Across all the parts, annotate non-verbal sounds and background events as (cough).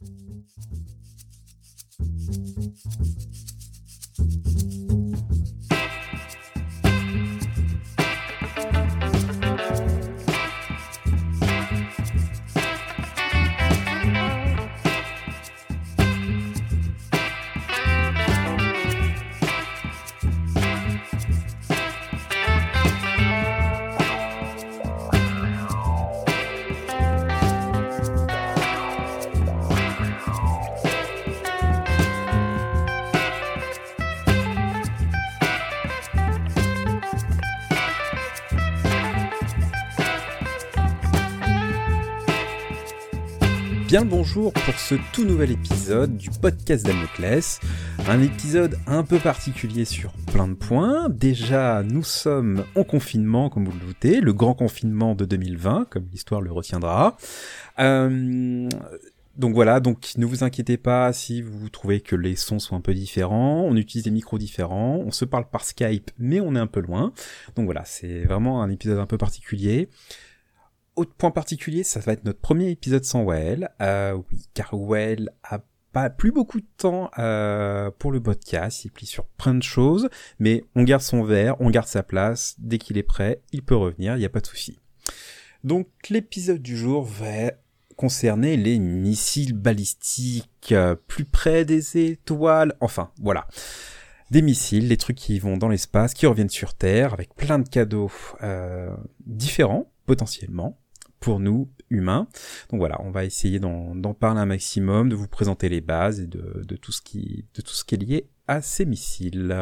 Thank you. Bonjour pour ce tout nouvel épisode du podcast Damoclès. Un épisode un peu particulier sur plein de points. Déjà, nous sommes en confinement, comme vous le doutez, le grand confinement de 2020, comme l'histoire le retiendra. Euh, donc voilà, donc ne vous inquiétez pas si vous trouvez que les sons sont un peu différents, on utilise des micros différents, on se parle par Skype mais on est un peu loin. Donc voilà, c'est vraiment un épisode un peu particulier. Autre point particulier, ça va être notre premier épisode sans Well. Euh, oui, car Well a pas plus beaucoup de temps euh, pour le podcast, il plie sur plein de choses, mais on garde son verre, on garde sa place, dès qu'il est prêt, il peut revenir, il n'y a pas de souci. Donc l'épisode du jour va concerner les missiles balistiques euh, plus près des étoiles, enfin voilà. Des missiles, des trucs qui vont dans l'espace, qui reviennent sur Terre, avec plein de cadeaux euh, différents, potentiellement, pour nous humains. Donc voilà, on va essayer d'en parler un maximum, de vous présenter les bases et de, de, tout ce qui, de tout ce qui est lié à ces missiles.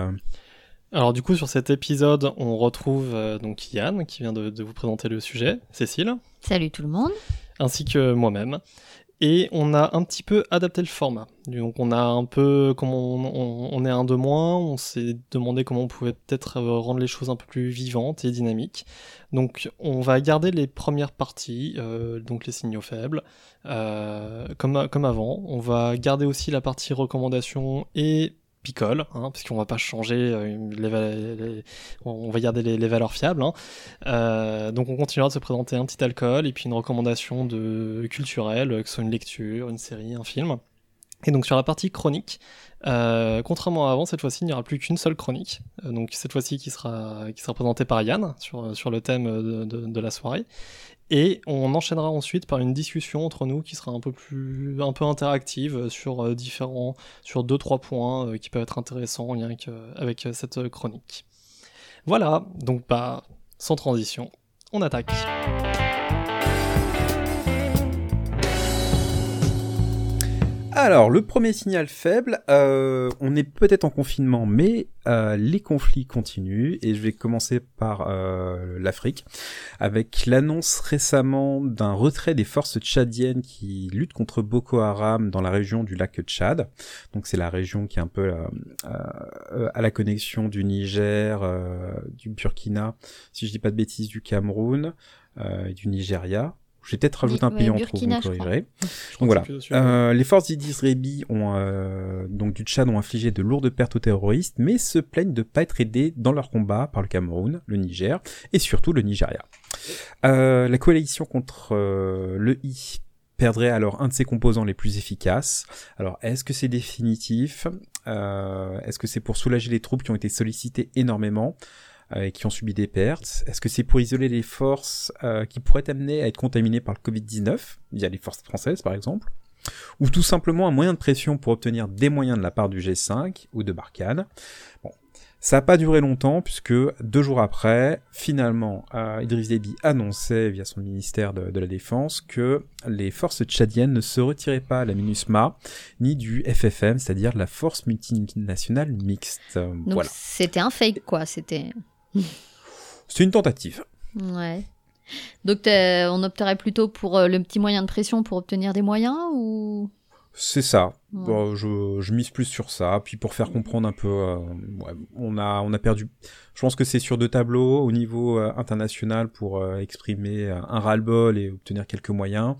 Alors du coup sur cet épisode, on retrouve euh, donc Yann qui vient de, de, vous présenter le sujet, Cécile. Salut tout le monde. Ainsi que moi-même et on a un petit peu adapté le format. Donc on a un peu, comme on, est un de moins, on s'est demandé comment on pouvait peut-être rendre les choses un peu plus vivantes et dynamiques. Donc on va garder les premières parties, euh, donc les signaux faibles, euh, comme, comme avant. On va garder aussi la partie recommandation et picole, hein, parce qu'on va pas changer, euh, les, on va garder les, valeurs fiables. Hein. Euh, donc on continuera de se présenter un petit alcool et puis une recommandation de culturelle, que ce soit une lecture, une série, un film. Et donc sur la partie chronique, euh, contrairement à avant, cette fois-ci, il n'y aura plus qu'une seule chronique. donc cette fois-ci qui sera, qui sera présentée par Yann sur, sur le thème de la soirée. Et on enchaînera ensuite par une discussion entre nous qui sera un peu plus, un peu interactive sur euh, différents, sur deux trois points euh, qui peuvent être intéressants en lien avec, euh, cette chronique. Voilà, donc pas sans transition, on attaque. Alors, le premier signal faible, euh, on est peut-être en confinement, mais euh, les conflits continuent, et je vais commencer par euh, l'Afrique, avec l'annonce récemment d'un retrait des forces tchadiennes qui luttent contre Boko Haram dans la région du lac Tchad. Donc c'est la région qui est un peu à la connexion du Niger, du Burkina, si je dis pas de bêtises, du Cameroun, et du Nigeria. J'ai peut-être rajouté un pays en trop, vous corrigerez. Donc voilà. Euh, les forces d'Idris Rébi ont, euh, donc du Tchad ont infligé de lourdes pertes aux terroristes, mais se plaignent de pas être aidés dans leur combat par le Cameroun, le Niger et surtout le Nigeria. Euh, la coalition contre euh, le I perdrait alors un de ses composants les plus efficaces. Alors est-ce que c'est définitif? Euh, Est-ce que c'est pour soulager les troupes qui ont été sollicitées énormément? euh, et qui ont subi des pertes Est-ce que c'est pour isoler les forces euh, qui pourraient amener à être contaminées par le Covid-19, via les forces françaises par exemple Ou tout simplement un moyen de pression pour obtenir des moyens de la part du G5 ou de Barkhane? Bon, ça n'a pas duré longtemps puisque deux jours après, finalement, euh, Idriss Déby annonçait via son ministère de, de, la Défense que les forces tchadiennes ne se retiraient pas à la MINUSMA ni du FFM, c'est-à-dire la force multinationale mixte. Donc voilà. C'était un fake quoi, c'était. C'est une tentative. Ouais. Donc on opterait plutôt pour euh, le petit moyen de pression pour obtenir des moyens ou? C'est ça. je, je, mise plus sur ça. Puis pour faire comprendre un peu, euh, on a on a perdu. Je pense que c'est sur deux tableaux au niveau euh, international pour exprimer un ras-le-bol et obtenir quelques moyens,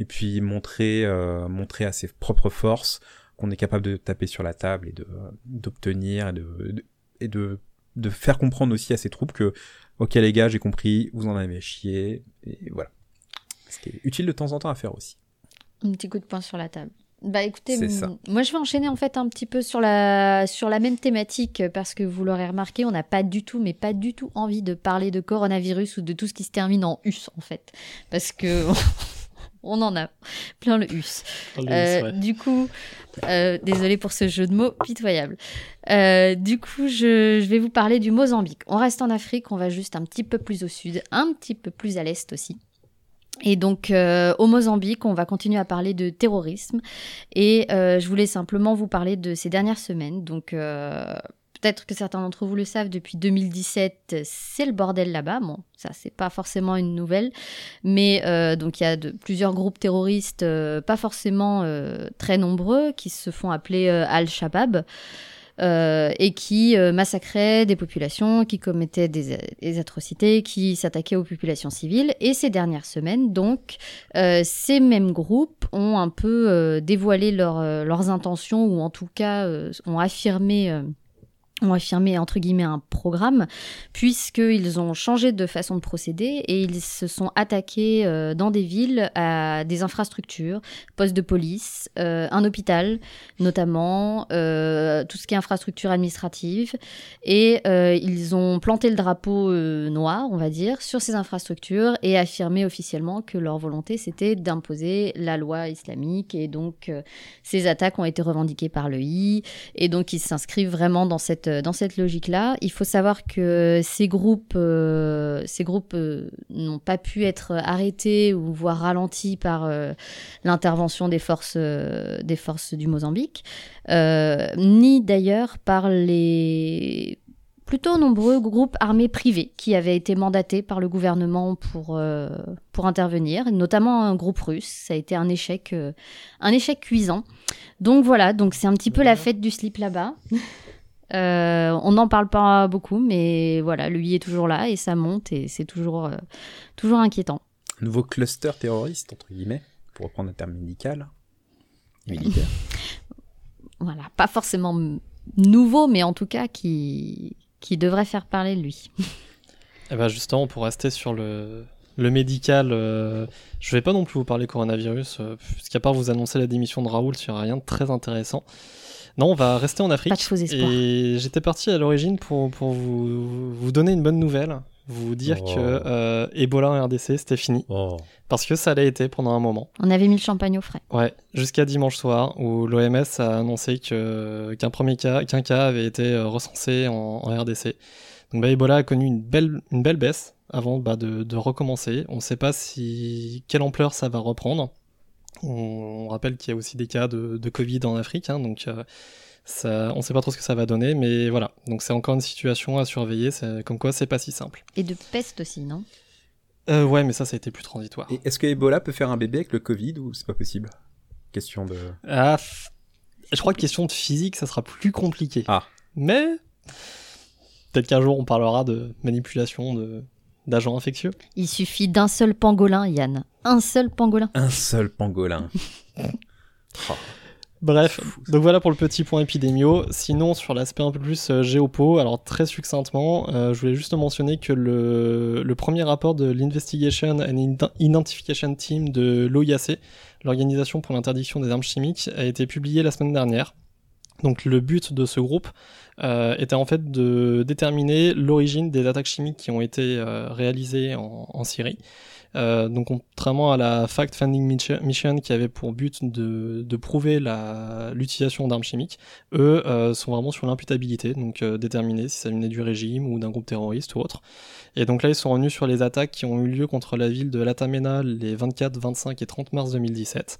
et puis montrer montrer à ses propres forces qu'on est capable de taper sur la table et de d'obtenir et de, et de de faire comprendre aussi à ses troupes que, ok les gars, j'ai compris, vous en avez chié, et voilà. Ce qui est utile de temps en temps à faire aussi. Un petit coup de poing sur la table. Bah écoutez, moi je vais enchaîner en fait un petit peu sur la, sur la même thématique parce que vous l'aurez remarqué, on n'a pas du tout, mais pas du tout envie de parler de coronavirus ou de tout ce qui se termine en us en fait. Parce que (laughs) on en a plein le us. Euh, du coup, euh, désolé pour ce jeu de mots pitoyable. Euh, du coup, je, je vais vous parler du Mozambique. On reste en Afrique, on va juste un petit peu plus au sud, un petit peu plus à l'est aussi. Et donc, au Mozambique, on va continuer à parler de terrorisme. Et je voulais simplement vous parler de ces dernières semaines. Donc, peut-être que certains d'entre vous le savent, depuis 2017, c'est le bordel là-bas. Bon, ça, c'est pas forcément une nouvelle. Mais euh, donc, il y a plusieurs groupes terroristes, euh, pas forcément euh, très nombreux, qui se font appeler Al-Shabaab. et qui massacraient des populations, qui commettaient des, atrocités, qui s'attaquaient aux populations civiles. Et ces dernières semaines, donc, ces mêmes groupes ont un peu dévoilé leur, leurs intentions, ou en tout cas ont affirmé... ont affirmé entre guillemets un programme puisqu'ils ont changé de façon de procéder et ils se sont attaqués euh, dans des villes à des infrastructures, postes de police, euh, un hôpital notamment, euh, tout ce qui est infrastructure administrative. Et ils ont planté le drapeau noir, on va dire, sur ces infrastructures et affirmé officiellement que leur volonté c'était d'imposer la loi islamique. Et donc ces attaques ont été revendiquées par l'EI et donc ils s'inscrivent vraiment dans cette dans cette logique-là. Il faut savoir que ces groupes euh, ces groupes euh, n'ont pas pu être arrêtés ou voire ralentis par euh, l'intervention des forces des forces du Mozambique, ni d'ailleurs par les plutôt nombreux groupes armés privés qui avaient été mandatés par le gouvernement pour, euh, pour intervenir, notamment un groupe russe. Ça a été un échec, euh, un échec cuisant. Donc voilà, donc c'est un petit peu la fête du slip là-bas. (laughs) Euh, on n'en parle pas beaucoup, mais voilà, lui est toujours là et ça monte et c'est toujours, euh, toujours inquiétant. Nouveau cluster terroriste, entre guillemets, pour reprendre un terme médical. et Militaire. (laughs) Voilà, pas forcément nouveau, mais en tout cas qui, qui devrait faire parler de lui. Eh ben justement, pour rester sur le, le médical, euh, je vais pas non plus vous parler coronavirus, euh, puisqu'à part vous annoncer la démission de Raoul, il n'y aura rien de très intéressant. Non, on va rester en Afrique. Pas de faux espoirs. Et j'étais parti à l'origine pour, pour vous, vous donner une bonne nouvelle, vous dire Oh. que euh, Ebola en RDC, c'était fini. Oh. Parce que ça l'a été pendant un moment. On avait mis le champagne au frais. Ouais, jusqu'à dimanche soir, où l'OMS a annoncé que qu'un premier cas, qu'un cas avait été euh, recensé en, en RDC. Donc bah, Ebola a connu une belle, une belle baisse avant bah, de, de recommencer. On ne sait pas si quelle ampleur ça va reprendre. On, on rappelle qu'il y a aussi des cas de, de Covid en Afrique, hein, donc euh, ça, on ne sait pas trop ce que ça va donner, mais voilà. Donc c'est encore une situation à surveiller. Comme quoi c'est pas si simple. Et de peste aussi, non? Euh, ouais, mais ça, ça a été plus transitoire. Et est-ce que Ebola peut faire un bébé avec le Covid ou c'est pas possible? Question de. Ah, f- je crois que question de physique, ça sera plus compliqué. Ah. Mais peut-être qu'un jour on parlera de manipulation de d'agents infectieux. Il suffit d'un seul pangolin, Yann. Un seul pangolin. Un seul pangolin. (laughs) Oh. Bref, donc voilà pour le petit point épidémio. Sinon, sur l'aspect un peu plus euh, géopo, alors très succinctement, euh, je voulais juste mentionner que le, le premier rapport de l'Investigation and Ident- Identification Team de l'OIAC, l'Organisation pour l'interdiction des armes chimiques, a été publié la semaine dernière. Donc le but de ce groupe euh, était en fait de déterminer l'origine des attaques chimiques qui ont été euh, réalisées en, Syrie. Euh, donc contrairement à la fact-finding mission mission qui avait pour but de, prouver l'utilisation d'armes chimiques, eux sont vraiment sur l'imputabilité, donc déterminer si ça venait du régime ou d'un groupe terroriste ou autre. Et donc là, ils sont revenus sur les attaques qui ont eu lieu contre la ville de Latamena les 24, 25 et 30 mars 2017.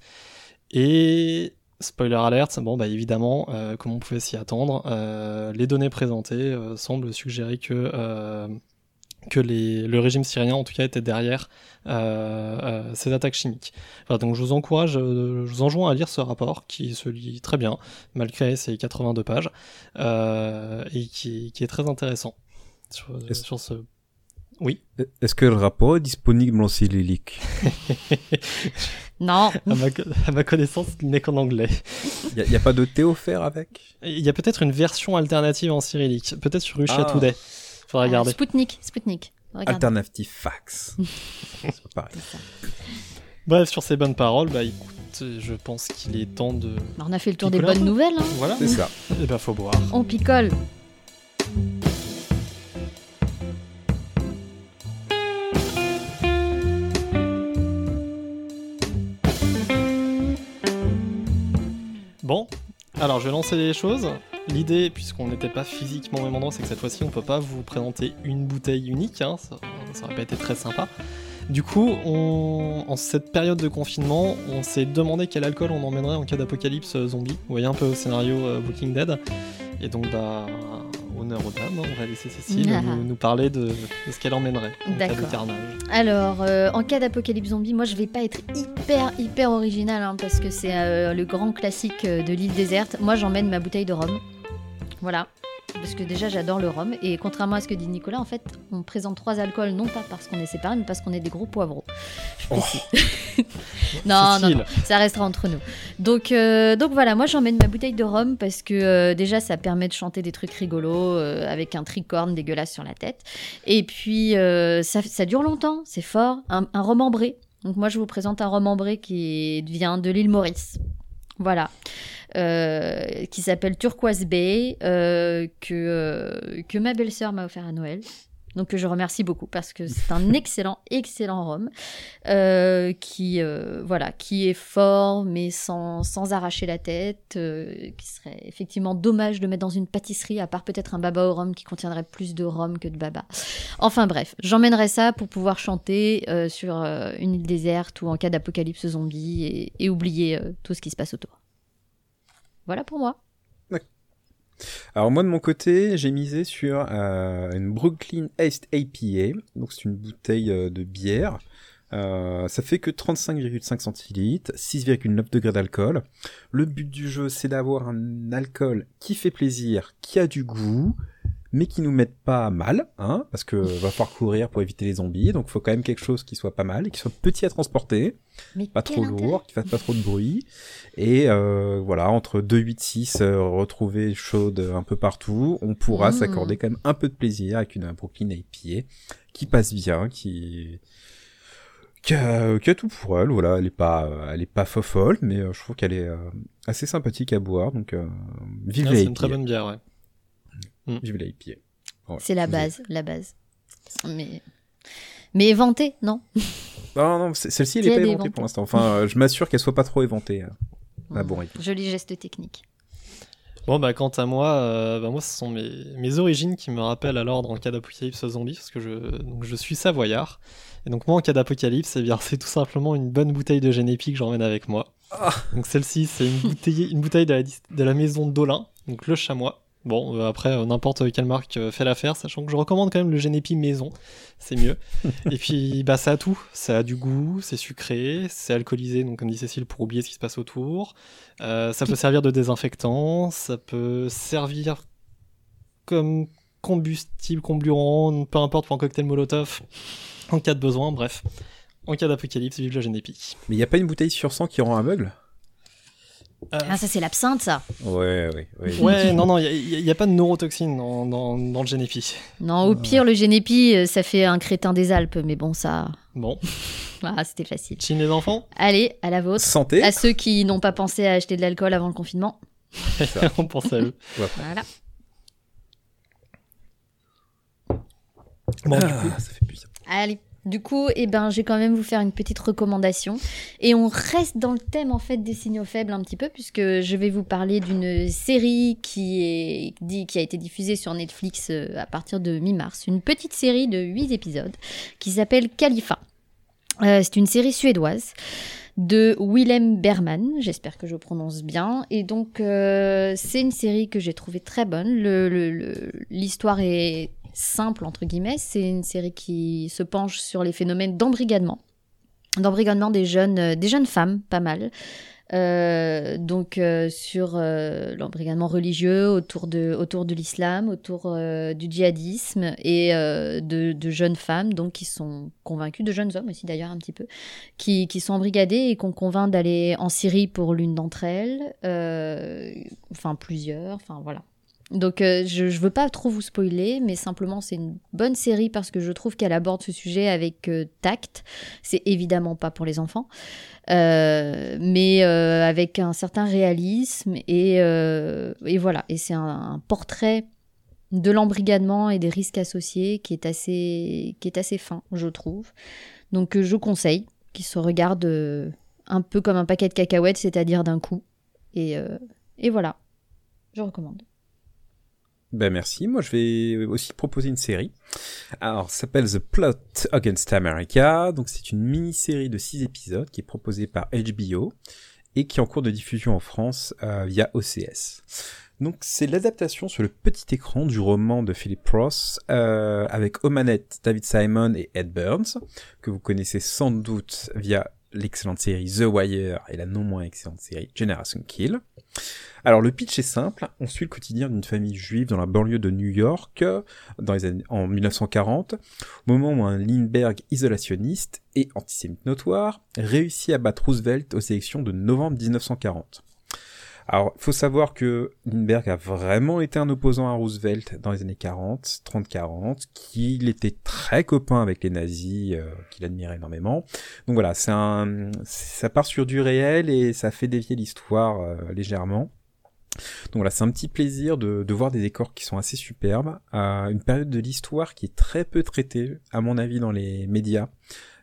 Et spoiler alert, bon bah évidemment, euh, comme on pouvait s'y attendre, euh, les données présentées euh, semblent suggérer que que les, le régime syrien en tout cas était derrière ces attaques chimiques. Donc je vous encourage, je vous enjoins à lire ce rapport qui se lit très bien malgré ses 82 pages et qui, qui est très intéressant sur, sur ce. Oui. Est-ce que le rapport est disponible en cyrillique (laughs) Non. À ma, co- à ma connaissance, il n'est qu'en anglais. Il n'y a, pas de thé offert avec? Il y a peut-être une version alternative en cyrillique, peut-être sur Russia Ah. Today. Faudra regarder. Spoutnik, Spoutnik. Regarde. Alternative fax. (laughs) c'est pas pareil. Bref, sur ces bonnes paroles, bah écoute, je pense qu'il est temps de. Bah, On a fait le tour des Picoler bonnes nouvelles. hein. Voilà. C'est ça. Et bah faut boire. On picole. Alors je vais lancer les choses. L'idée, puisqu'on n'était pas physiquement au même endroit, c'est que cette fois-ci on peut pas vous présenter une bouteille unique, hein, ça, ça aurait pas été très sympa. Du coup, on- en cette période de confinement, on s'est demandé quel alcool on emmènerait en cas d'apocalypse euh, zombie. Vous voyez un peu au scénario euh, Walking Dead. Et donc, bah, dames, on va laisser Cécile Ah. nous, nous parler de, de ce qu'elle emmènerait en cas de D'accord. carnage. Alors, euh, en cas d'apocalypse zombie, moi je vais pas être hyper hyper original hein, parce que c'est euh, le grand classique euh, de l'île déserte. Moi j'emmène ma bouteille de rhum. Voilà. Parce que déjà j'adore le rhum et contrairement à ce que dit Nicolas, en fait on présente trois alcools non pas parce qu'on est séparés mais parce qu'on est des gros. Je précise. (laughs) non, non, non, ça restera entre nous. Donc, euh, donc voilà, moi j'emmène ma bouteille de rhum parce que euh, déjà ça permet de chanter des trucs rigolos euh, avec un tricorne dégueulasse sur la tête. Et puis ça, ça dure longtemps, c'est fort. Un, un rhum ambré. Donc moi je vous présente un rhum ambré qui vient de l'île Maurice. Voilà. Euh, qui s'appelle Turquoise Bay, euh, que, euh, que ma belle-sœur m'a offert à Noël. Donc que je remercie beaucoup parce que c'est un (laughs) excellent, excellent rhum euh, qui, euh, voilà, qui est fort mais sans, sans arracher la tête, euh, qui serait effectivement dommage de mettre dans une pâtisserie, à part peut-être un baba au rhum qui contiendrait plus de rhum que de baba. Enfin bref, j'emmènerai ça pour pouvoir chanter sur une île déserte ou en cas d'apocalypse zombie et, et oublier tout ce qui se passe autour. Voilà pour moi. Alors moi de mon côté, j'ai misé sur euh, une Brooklyn East APA, donc c'est une bouteille euh, de bière. Euh, ça fait que 35,5 centilitres, 6,9 degrés d'alcool. Le but du jeu, c'est d'avoir un alcool qui fait plaisir, qui a du goût, mais qui nous mette pas mal, hein, parce que va (laughs) falloir courir pour éviter les zombies, donc faut quand même quelque chose qui soit pas mal et qui soit petit à transporter Mais pas trop intérêt lourd, qui fasse pas trop de bruit. Et euh, voilà, entre 2, 8, 6, euh, retrouver chaude un peu partout, on pourra Mmh. s'accorder quand même un peu de plaisir avec une Brooklyn IPA qui passe bien, qui qui a, qui a tout pour elle. Voilà, elle est pas, euh, elle est pas fofolle, mais euh, je trouve qu'elle est euh, assez sympathique à boire. Donc euh, vive Ah, la c'est une très bonne bière, ouais. Vive la IPA. Voilà, C'est la je base, la base. Mais, mais éventée, non? (laughs) Non, non, c'est- celle-ci elle Qui est a pas éventée pour l'instant. Enfin, euh, je m'assure qu'elle soit pas trop éventée. euh. Ah bon, Joli geste technique. Bon, bah, quant à moi, euh, bah, moi, ce sont mes, mes origines qui me rappellent à l'ordre en cas d'apocalypse zombie, parce que je, donc, je suis savoyard. Et donc, moi, en cas d'apocalypse, eh bien, (laughs) c'est tout simplement une bonne bouteille de Génépi que j'emmène avec moi. Ah. Donc, celle-ci, c'est une bouteille, une bouteille de la, de la maison Dolin, donc le chamois. Bon, euh, après, euh, n'importe quelle marque euh, fait l'affaire, sachant que je recommande quand même le Génépi maison, c'est mieux. (laughs) Et puis, bah, ça a tout. Ça a du goût, c'est sucré, c'est alcoolisé, donc comme dit Cécile, pour oublier ce qui se passe autour. Ça peut servir de désinfectant, ça peut servir comme combustible, comburant, peu importe pour un cocktail molotov, en cas de besoin, bref. En cas d'apocalypse, vive le Génépi. Mais il y a pas une bouteille sur 100 qui rend aveugle? Ah, ça c'est l'absinthe, ça. Ouais, ouais, ouais. Ouais, non, non, il n'y a, pas de neurotoxine dans, dans, dans le Génépi. Non, au pire, le Génépi, euh, ça fait un crétin des Alpes, mais bon, ça. Bon, (laughs) Ah, c'était facile. chine les enfants? Allez, à la vôtre. Santé. À ceux qui n'ont pas pensé à acheter de l'alcool avant le confinement. (laughs) On pense à eux. Voilà. Bon, du Ah, coup, ça fait plaisir. Allez. Du coup, eh ben, je vais quand même vous faire une petite recommandation. Et on reste dans le thème, en fait, des signaux faibles un petit peu, puisque je vais vous parler d'une série qui, est, qui a été diffusée sur Netflix euh, à partir de mi-mars. Une petite série de 8 épisodes qui s'appelle Khalifa. Euh, c'est une série suédoise de Willem Berman, j'espère que je prononce bien. Et donc, euh, c'est une série que j'ai trouvée très bonne. L'histoire est simple, entre guillemets. C'est une série qui se penche sur les phénomènes d'embrigadement. D'embrigadement des jeunes, euh, des jeunes femmes, pas mal. Euh, donc euh, sur l'embrigadement religieux autour de, autour de l'islam, autour du djihadisme et de, de jeunes femmes donc qui sont convaincues, de jeunes hommes aussi d'ailleurs un petit peu, qui, qui sont embrigadés et qu'on convainc d'aller en Syrie pour l'une d'entre elles, enfin plusieurs, enfin voilà. Donc euh, je, je veux pas trop vous spoiler, mais simplement c'est une bonne série parce que je trouve qu'elle aborde ce sujet avec euh, tact. C'est évidemment pas pour les enfants, euh, mais avec un certain réalisme et, voilà. Et c'est un, portrait de l'embrigadement et des risques associés qui est assez, qui est assez fin, je trouve. Donc je conseille qu'il se regarde un peu comme un paquet de cacahuètes, c'est-à-dire d'un coup. Et voilà, je recommande. Ben merci. Moi, je vais aussi proposer une série. Alors, ça s'appelle The Plot Against America. Donc, c'est une mini-série de 6 épisodes qui est proposée par HBO et qui est en cours de diffusion en France euh, via OCS. Donc, c'est l'adaptation sur le petit écran du roman de Philip Ross euh, avec aux manettes David Simon et Ed Burns, que vous connaissez sans doute via l'excellente série The Wire et la non moins excellente série Generation Kill. Alors le pitch est simple, on suit le quotidien d'une famille juive dans la banlieue de New York dans les années, en 1940, au moment où un Lindbergh isolationniste et antisémite notoire réussit à battre Roosevelt aux élections de novembre 1940. Alors, faut savoir que Lindbergh a vraiment été un opposant à Roosevelt dans les années 40, 30-40, qu'il était très copain avec les nazis, euh, qu'il admirait énormément. Donc voilà, c'est un, ça part sur du réel et ça fait dévier l'histoire euh, légèrement. Donc voilà, c'est un petit plaisir de, de, voir des décors qui sont assez superbes, à une période de l'histoire qui est très peu traitée, à mon avis, dans les médias.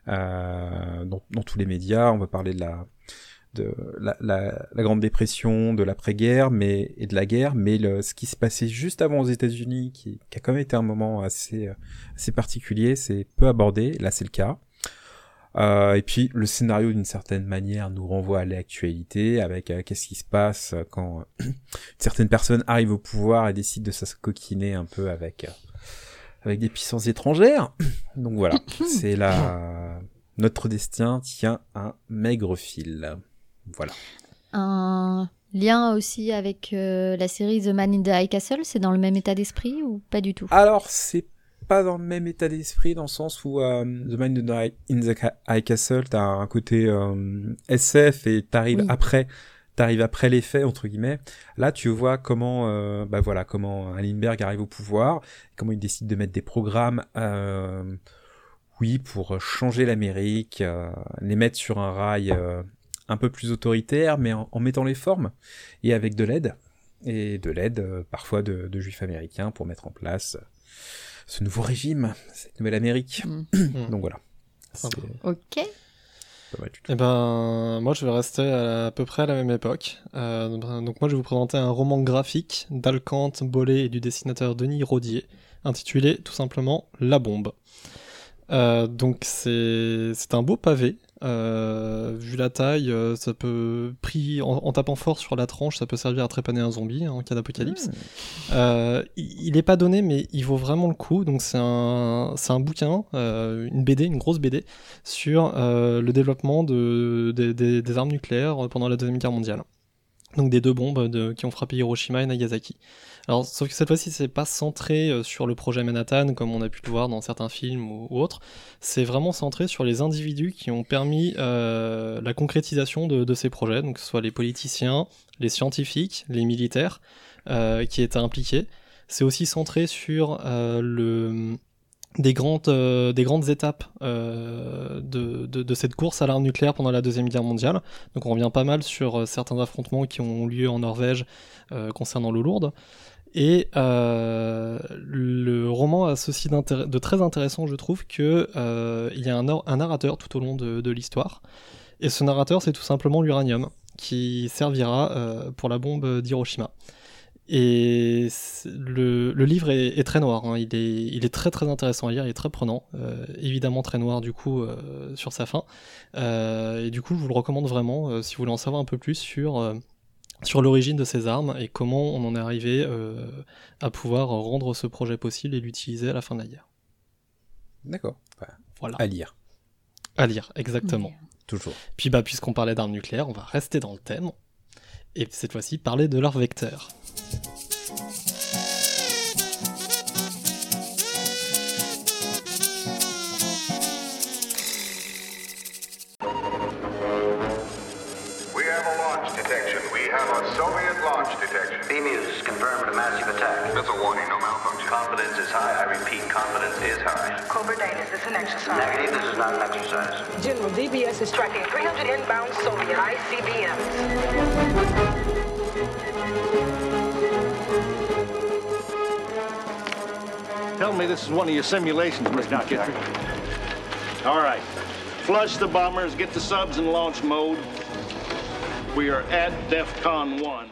Euh, dans, tous les médias, on va parler de la de la, la, la Grande Dépression, de l'après-guerre, mais et de la guerre, mais le, ce qui se passait juste avant aux États-Unis, qui, qui, a quand même été un moment assez assez particulier, c'est peu abordé. Là, c'est le cas. Euh, et puis le scénario d'une certaine manière nous renvoie à l'actualité avec euh, qu'est-ce qui se passe quand euh, certaines personnes arrivent au pouvoir et décident de se coquiner un peu avec euh, avec des puissances étrangères. (coughs) Donc voilà, (coughs) c'est la notre destin tient un maigre fil. Voilà. Un lien aussi avec euh, la série The Man in the High Castle, c'est dans le même état d'esprit ou pas du tout? Alors c'est pas dans le même état d'esprit dans le sens où euh, The Man in the High Castle, t'as un côté euh, SF et t'arrives oui. après, t'arrives après les faits entre guillemets. Là, tu vois comment, euh, bah voilà, comment Lindbergh arrive au pouvoir, comment il décide de mettre des programmes, euh, oui, pour changer l'Amérique, euh, les mettre sur un rail un peu plus autoritaire, mais en, en, mettant les formes et avec de l'aide et de l'aide parfois de, de juifs américains pour mettre en place ce nouveau régime, cette nouvelle Amérique. Mmh. (clears throat) Donc voilà. Ok. Eh ben, moi, je vais rester à, à, peu près à la même époque. Euh, donc, moi, je vais vous présenter un roman graphique d'Alcante Bollet et du dessinateur Denis Rodier, intitulé tout simplement La bombe. Euh, donc, c'est un beau pavé euh, vu la taille, euh, ça peut pris en, en, tapant fort sur la tranche, ça peut servir à trépaner un zombie hein, en cas d'apocalypse. Mmh. Euh, il n'est pas donné, mais il vaut vraiment le coup. Donc c'est un, c'est un bouquin, une BD, une grosse BD sur le développement de, de, de, des armes nucléaires pendant la deuxième guerre mondiale. Donc des deux bombes de, qui ont frappé Hiroshima et Nagasaki. Alors, sauf que cette fois-ci, c'est pas centré euh, sur le projet Manhattan comme on a pu le voir dans certains films ou, autres. C'est vraiment centré sur les individus qui ont permis euh, la concrétisation de, ces projets, donc que ce soit les politiciens, les scientifiques, les militaires euh, qui étaient impliqués. C'est aussi centré sur des grandes, des grandes étapes de, de, cette course à l'arme nucléaire pendant la Deuxième Guerre mondiale. Donc on revient pas mal sur certains affrontements qui ont lieu en Norvège concernant l'eau lourde. Et euh, le roman a ceci de très intéressant, je trouve, que il y a un, narrateur tout au long de, l'histoire. Et ce narrateur, c'est tout simplement l'uranium, qui servira pour la bombe d'Hiroshima. Et le, livre est, très noir, hein. il, est, très très intéressant à lire, il est très prenant, euh, évidemment très noir du coup euh, sur sa fin. Euh, et du coup je vous le recommande vraiment euh, si vous voulez en savoir un peu plus sur, euh, sur l'origine de ces armes et comment on en est arrivé euh, à pouvoir rendre ce projet possible et l'utiliser à la fin de la guerre. D'accord, voilà. À lire. À lire, exactement. Okay. Toujours. Puis bah puisqu'on parlait d'armes nucléaires, on va rester dans le thème et cette fois-ci parler de leur vecteur. Have a Soviet launch detection. B-Muse, confirmed a massive attack. That's a warning, no malfunction. Confidence is high. I repeat, confidence is high. Cobra Dane, is this an exercise? Negative, this is not an exercise. General, DBS is tracking 300 inbound Soviet ICBMs. Tell me this is one of your simulations, Mr. McKittrick. All right. Flush the bombers, get the subs in launch mode. We are at DEFCON 1.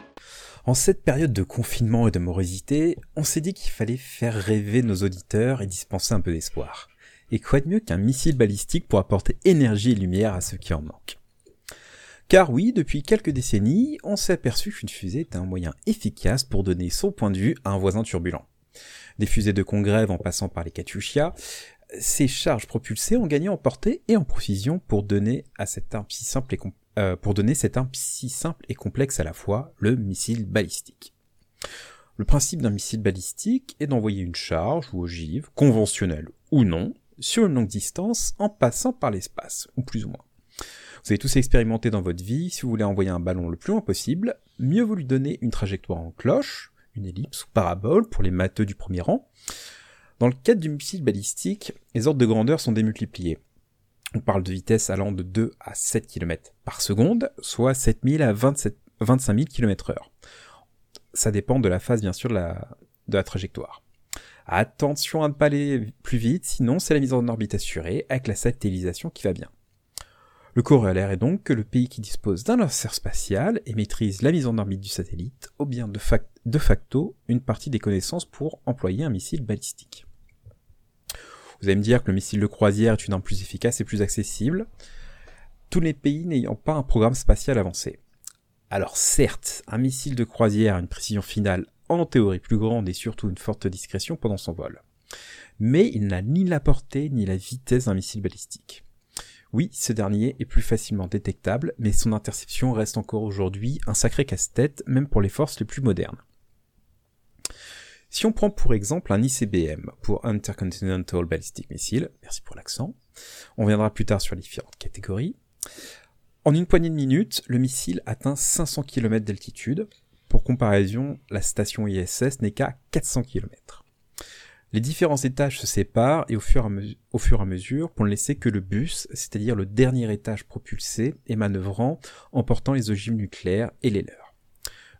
En cette période de confinement et de morosité, on s'est dit qu'il fallait faire rêver nos auditeurs et dispenser un peu d'espoir. Et quoi de mieux qu'un missile balistique pour apporter énergie et lumière à ceux qui en manquent? Car oui, depuis quelques décennies, on s'est aperçu qu'une fusée est un moyen efficace pour donner son point de vue à un voisin turbulent. Des fusées de congrève en passant par les Katyusha, ces charges propulsées ont gagné en portée et en précision pour donner à cette arme si simple et, com- euh, pour donner cette arme si simple et complexe à la fois, le missile balistique. Le principe d'un missile balistique est d'envoyer une charge ou ogive, conventionnelle ou non, sur une longue distance en passant par l'espace, ou plus ou moins. Vous avez tous expérimenté dans votre vie, si vous voulez envoyer un ballon le plus loin possible, mieux vaut lui donner une trajectoire en cloche, une ellipse ou parabole pour les matheux du premier rang. Dans le cadre du missile balistique, les ordres de grandeur sont démultipliés. On parle de vitesse allant de 2 à 7 km par seconde, soit 7000 à 27, 25 000 km heure. Ça dépend de la phase, bien sûr, de la, trajectoire. Attention à ne pas aller plus vite, sinon c'est la mise en orbite assurée avec la satellisation qui va bien. Le corollaire est donc que le pays qui dispose d'un lanceur spatial et maîtrise la mise en orbite du satellite a bien de, de facto une partie des connaissances pour employer un missile balistique. Vous allez me dire que le missile de croisière est une arme plus efficace et plus accessible, tous les pays n'ayant pas un programme spatial avancé. Alors certes, un missile de croisière a une précision finale en théorie plus grande et surtout une forte discrétion pendant son vol. Mais il n'a ni la portée ni la vitesse d'un missile balistique. Oui, ce dernier est plus facilement détectable, mais son interception reste encore aujourd'hui un sacré casse-tête, même pour les forces les plus modernes. Si on prend pour exemple un ICBM pour Intercontinental Ballistic Missile, merci pour l'accent, on viendra plus tard sur les différentes catégories. En une poignée de minutes, le missile atteint 500 km d'altitude. Pour comparaison, la station ISS n'est qu'à 400 km. Les différents étages se séparent et au fur, et à mesure, pour ne laisser que le bus, c'est-à-dire le dernier étage propulsé et manœuvrant, emportant les ogives nucléaires et les leurs.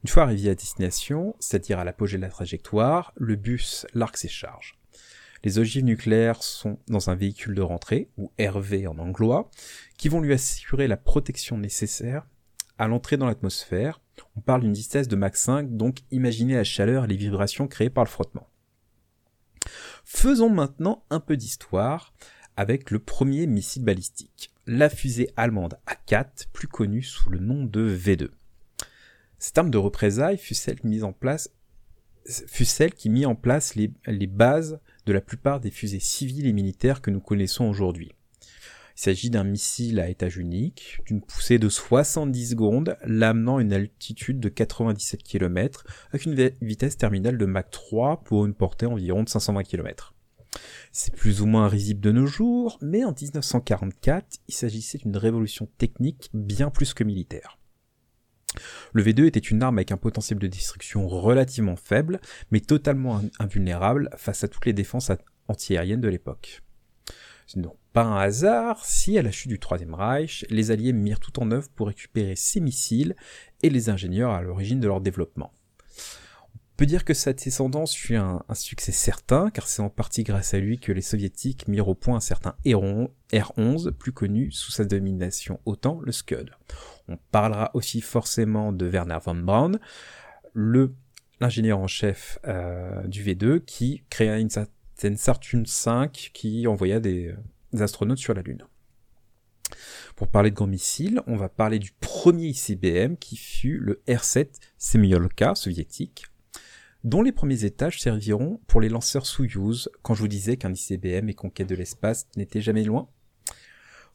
Une fois arrivé à destination, c'est-à-dire à l'apogée de la trajectoire, le bus largue ses charges. Les ogives nucléaires sont dans un véhicule de rentrée, ou RV en anglois, qui vont lui assurer la protection nécessaire à l'entrée dans l'atmosphère. On parle d'une vitesse de Mach 5, donc imaginez la chaleur et les vibrations créées par le frottement. Faisons maintenant un peu d'histoire avec le premier missile balistique, la fusée allemande A4, plus connue sous le nom de V2. Cette arme de représailles fut celle mise en place fut celle qui mit en place les, les bases de la plupart des fusées civiles et militaires que nous connaissons aujourd'hui. Il s'agit d'un missile à étage unique, d'une poussée de 70 secondes, l'amenant à une altitude de 97 km, avec une vitesse terminale de Mach 3 pour une portée environ de 520 km. C'est plus ou moins risible de nos jours, mais en 1944, il s'agissait d'une révolution technique bien plus que militaire. Le V2 était une arme avec un potentiel de destruction relativement faible, mais totalement invulnérable face à toutes les défenses antiaériennes de l'époque. Ce n'est donc pas un hasard si, à la chute du Troisième Reich, les Alliés mirent tout en œuvre pour récupérer ces missiles et les ingénieurs à l'origine de leur développement. On peut dire que sa descendance fut un, succès certain, car c'est en partie grâce à lui que les soviétiques mirent au point un certain R11, plus connu sous sa domination OTAN, le Scud. On parlera aussi forcément de Werner von Braun, le l'ingénieur en chef euh, du V2 qui créa une certaine Saturn V qui envoya des, astronautes sur la Lune. Pour parler de grands missiles, on va parler du premier ICBM qui fut le R7 Semyolka soviétique, dont les premiers étages serviront pour les lanceurs Soyouz quand je vous disais qu'un ICBM et conquête de l'espace n'était jamais loin.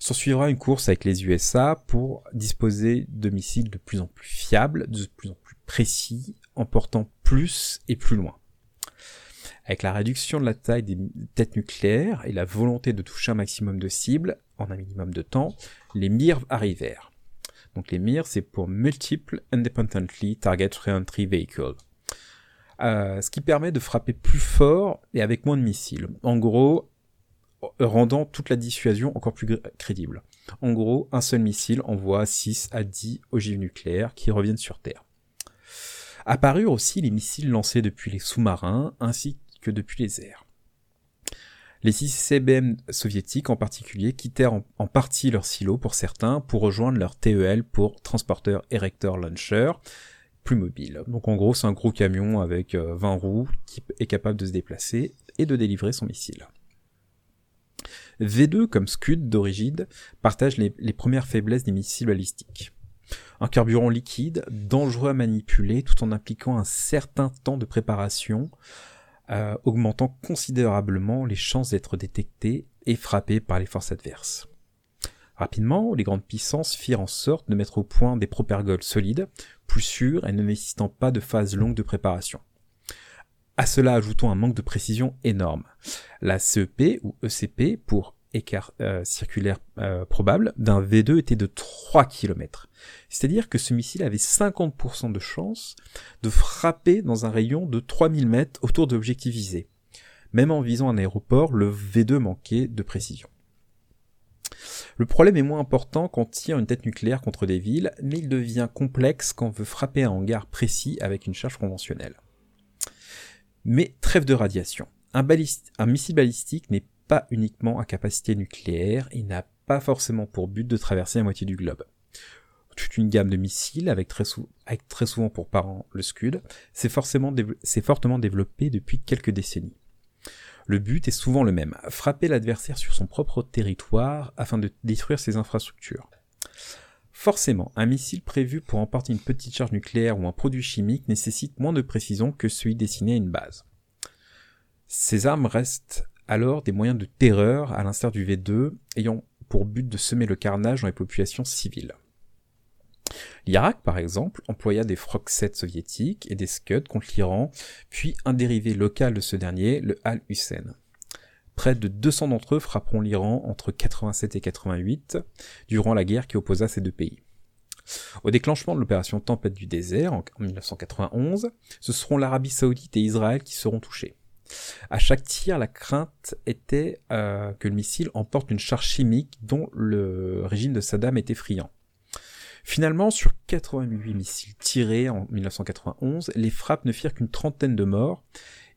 S'en suivra une course avec les USA pour disposer de missiles de plus en plus fiables, de plus en plus précis, emportant plus et plus loin. Avec la réduction de la taille des têtes nucléaires et la volonté de toucher un maximum de cibles en un minimum de temps, les MIRV arrivèrent. Donc les MIR, c'est pour Multiple Independently Target Reentry Vehicle. Euh, ce qui permet de frapper plus fort et avec moins de missiles. En gros, rendant toute la dissuasion encore plus crédible. En gros, un seul missile envoie 6 à 10 ogives nucléaires qui reviennent sur Terre. Apparurent aussi les missiles lancés depuis les sous-marins ainsi que depuis les airs. Les CBM soviétiques en particulier quittèrent en, partie leur silo pour certains pour rejoindre leur TEL pour transporteur Erector Launcher plus mobile. Donc en gros c'est un gros camion avec euh, 20 roues qui est capable de se déplacer et de délivrer son missile. V2 comme Scud d'origine partage les, premières faiblesses des missiles balistiques. Un carburant liquide, dangereux à manipuler tout en impliquant un certain temps de préparation, euh, augmentant considérablement les chances d'être détecté et frappé par les forces adverses. Rapidement, les grandes puissances firent en sorte de mettre au point des propergoles solides, plus sûrs et ne nécessitant pas de phase longue de préparation. À cela ajoutons un manque de précision énorme. La CEP ou ECP pour écart euh, circulaire euh, probable d'un V2 était de 3 km. C'est-à-dire que ce missile avait 50% de chance de frapper dans un rayon de 3000 mètres autour de l'objectif visé. Même en visant un aéroport, le V2 manquait de précision. Le problème est moins important quand on tire une tête nucléaire contre des villes, mais il devient complexe quand on veut frapper un hangar précis avec une charge conventionnelle. Mais trêve de radiation. Un, missile balistique n'est pas uniquement à capacité nucléaire, il n'a pas forcément pour but de traverser la moitié du globe. Toute une gamme de missiles, avec très, souvent pour parent le Scud, c'est fortement développé depuis quelques décennies. Le but est souvent le même, frapper l'adversaire sur son propre territoire afin de détruire ses infrastructures. Forcément, un missile prévu pour emporter une petite charge nucléaire ou un produit chimique nécessite moins de précision que celui destiné à une base. Ces armes restent alors des moyens de terreur, à l'instar du V2, ayant pour but de semer le carnage dans les populations civiles. L'Irak, par exemple, employa des Frog-7 soviétiques et des Scud contre l'Iran, puis un dérivé local de ce dernier, le Al-Hussein. Près de 200 d'entre eux frapperont l'Iran entre 87 et 88, durant la guerre qui opposa ces deux pays. Au déclenchement de l'opération Tempête du désert en 1991, ce seront l'Arabie saoudite et Israël qui seront touchés. À chaque tir, la crainte était euh, que le missile emporte une charge chimique dont le régime de Saddam était friand. Finalement, sur 88 missiles tirés en 1991, les frappes ne firent qu'une trentaine de morts,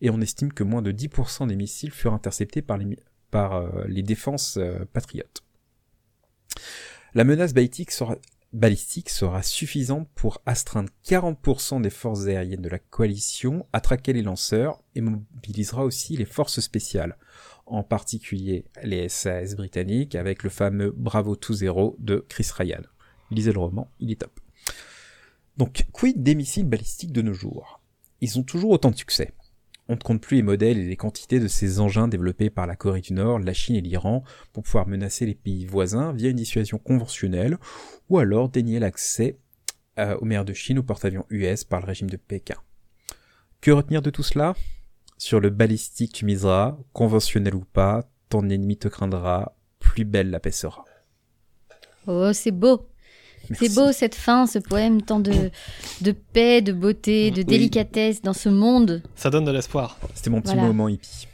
et on estime que moins de 10% des missiles furent interceptés par les, par, euh, les défenses euh, patriotes. La menace balistique sera, sera suffisante pour astreindre 40% des forces aériennes de la coalition à traquer les lanceurs et mobilisera aussi les forces spéciales, en particulier les SAS britanniques avec le fameux Bravo 2-0 de Chris Ryan. Lisez le roman, il est top. Donc, quid des missiles balistiques de nos jours? Ils ont toujours autant de succès. On ne compte plus les modèles et les quantités de ces engins développés par la Corée du Nord, la Chine et l'Iran pour pouvoir menacer les pays voisins via une dissuasion conventionnelle ou alors dénier l'accès euh, aux mers de Chine aux porte-avions US par le régime de Pékin. Que retenir de tout cela? Sur le balistique tu miseras, conventionnel ou pas, ton ennemi te craindra, plus belle la paix sera. Oh, c'est beau. C'est beau cette fin, ce poème, tant de, de paix, de beauté, de Oui. délicatesse dans ce monde. Ça donne de l'espoir. C'était mon petit Voilà. moment hippie.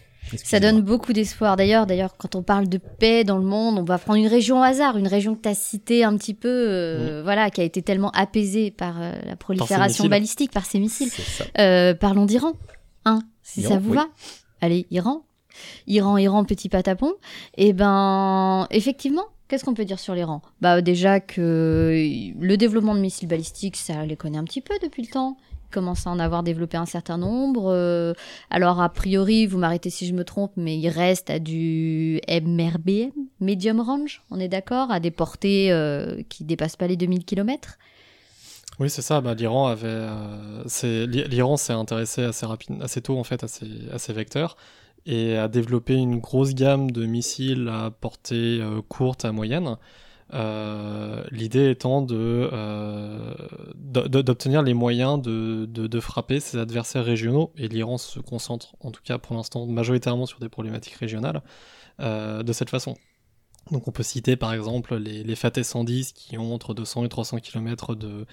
Ça donne beaucoup d'espoir. D'ailleurs, d'ailleurs, quand on parle de paix dans le monde, on va prendre une région au hasard, une région que tu as citée un petit peu, euh, voilà, qui a été tellement apaisée par euh, la prolifération balistique, par ces missiles. Euh, parlons d'Iran, hein, si Iran, ça vous oui. va. Allez, Iran. Iran, Iran, petit patapon. Eh ben, effectivement, qu'est-ce qu'on peut dire sur l'Iran Bah déjà que le développement de missiles balistiques, ça les connaît un petit peu depuis le temps. Ils commencent à en avoir développé un certain nombre. Euh, alors a priori, vous m'arrêtez si je me trompe, mais il reste à du MRBM, medium range, on est d'accord, à des portées euh, qui dépassent pas les 2000 km. Oui, c'est ça. Bah, L'Iran avait, euh, l'Iran s'est intéressé assez assez tôt en fait à ces vecteurs et a développé une grosse gamme de missiles à portée euh, courte à moyenne. Euh, L'idée étant de euh, d- d- d'obtenir les moyens de, de, de frapper ses adversaires régionaux et l'Iran se concentre en tout cas pour l'instant majoritairement sur des problématiques régionales de cette façon. Donc on peut citer par exemple les, les Fateh 110 qui ont entre 200 et 300 km de,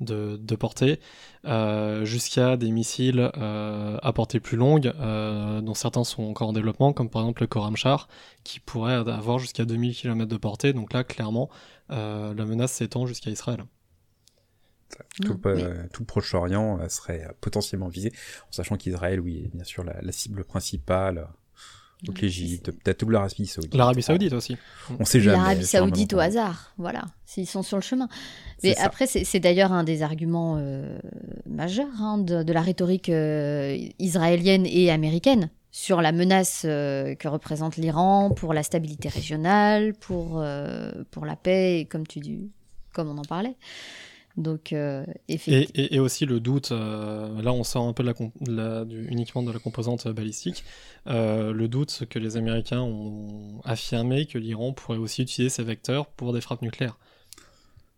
de, de portée, euh, jusqu'à des missiles euh, à portée plus longue, euh, dont certains sont encore en développement, comme par exemple le Koramchar, qui pourrait avoir jusqu'à 2000 km de portée. Donc là, clairement, euh, la menace s'étend jusqu'à Israël. Tout, le- oui. tout le Proche-Orient serait potentiellement visé, en sachant qu'Israël, oui, est bien sûr la, la cible principale. Donc l'Égypte, peut-être tout l'Arabie Saoudite. L'Arabie Saoudite aussi. On sait jamais. L'Arabie Saoudite au hasard, voilà, s'ils sont sur le chemin. Mais après, c'est c'est d'ailleurs un des arguments euh, majeurs hein, de, de la rhétorique euh, israélienne et américaine sur la menace euh, que représente l'Iran pour la stabilité régionale, pour, euh, pour la paix, et comme tu dis, comme on en parlait. Donc, euh, effectivement. Et, et, et aussi le doute, euh, là on sort un peu de la, com- de la- du- uniquement de la composante balistique, euh, le doute que les Américains ont affirmé que l'Iran pourrait aussi utiliser ces vecteurs pour des frappes nucléaires.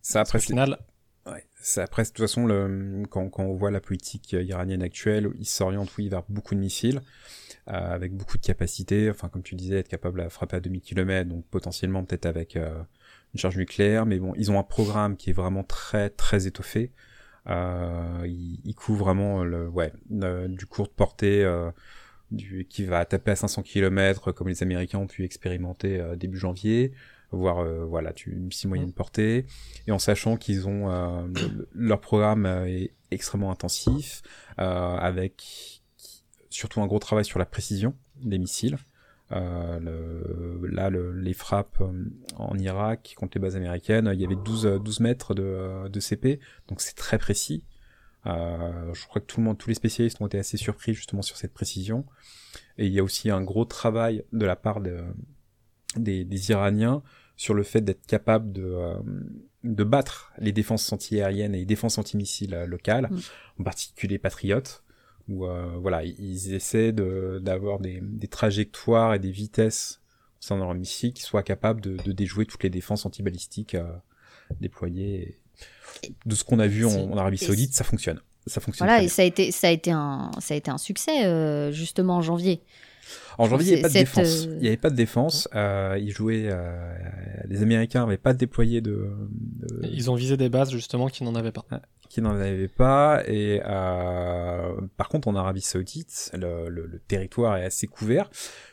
Ça, après, final, Ouais, c'est après, de toute façon, le, quand, quand on voit la politique iranienne actuelle, il s'oriente, oui, vers beaucoup de missiles, euh, avec beaucoup de capacités, enfin, comme tu disais, être capable de frapper à 2000 km, donc potentiellement peut-être avec euh, une charge nucléaire, mais bon, ils ont un programme qui est vraiment très, très étoffé. Euh, il, il couvre vraiment le, ouais, le- du court de portée, euh, du, qui va taper à 500 km, comme les Américains ont pu expérimenter euh, début janvier, voire, euh, voilà, tu, une missile moyenne portée et en sachant qu'ils ont euh, le- leur programme euh, est extrêmement intensif euh, avec surtout un gros travail sur la précision des missiles. Euh, le- là, le- les frappes euh, en Irak contre les bases américaines, il y avait 12, euh, 12 mètres de, euh, de CP, donc c'est très précis. Euh, je crois que tout le monde, tous les spécialistes ont été assez surpris justement sur cette précision. Et il y a aussi un gros travail de la part de, des, des Iraniens sur le fait d'être capable de, euh, de battre les défenses anti-aériennes et les défenses anti-missiles euh, locales, Mm. en particulier patriotes, où euh, voilà, ils essaient de- d'avoir des, des trajectoires et des vitesses concernant leurs missiles qui soient capables de, de déjouer toutes les défenses antibalistiques euh, déployées. Et de ce qu'on a vu en, Arabie Saoudite, ça fonctionne. Ça fonctionne. Voilà, et ça a été, ça a été un, ça a été un succès euh, justement en janvier. En janvier, il n'y avait pas de défense. Il n'y avait pas de défense. Ils jouaient. euh, les Américains n'avaient pas déployé de, de- ils ont visé des bases justement qui n'en avaient pas. Qui n'en avaient pas. Et euh, par contre, en Arabie Saoudite, le, le- le territoire est assez couvert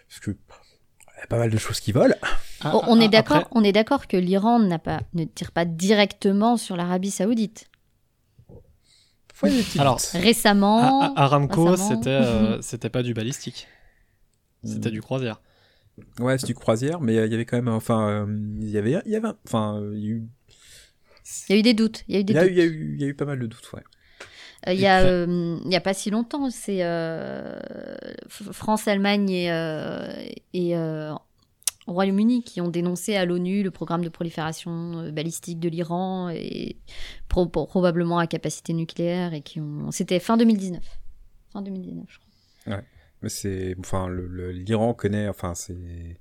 parce que y a pas mal de choses qui volent. on, on est d'accord, Ah, Après, on est d'accord que l'Iran n'a pas, ne tire pas directement sur l'Arabie Saoudite. Alors. Récemment, Aramco, récemment. c'était euh, c'était pas du balistique, c'était Mm. du croisière. Ouais, c'est du croisière, mais il y avait quand même, enfin, euh, il y avait, il y avait, un- enfin, il y a eu, il y a eu des doutes. Il y a eu des il y a eu, doutes. il y a eu, il y a eu pas mal de doutes, ouais. Euh, Il y a, euh, y a pas si longtemps, c'est euh, France, Allemagne et, euh, et euh, Royaume-Uni qui ont dénoncé à l'ONU le programme de prolifération euh, balistique de l'Iran et pro- pro- probablement à capacité nucléaire et qui ont. C'était fin 2019. Fin 2019, je crois. Mais c'est, enfin, l'Iran connaît, enfin, c'est,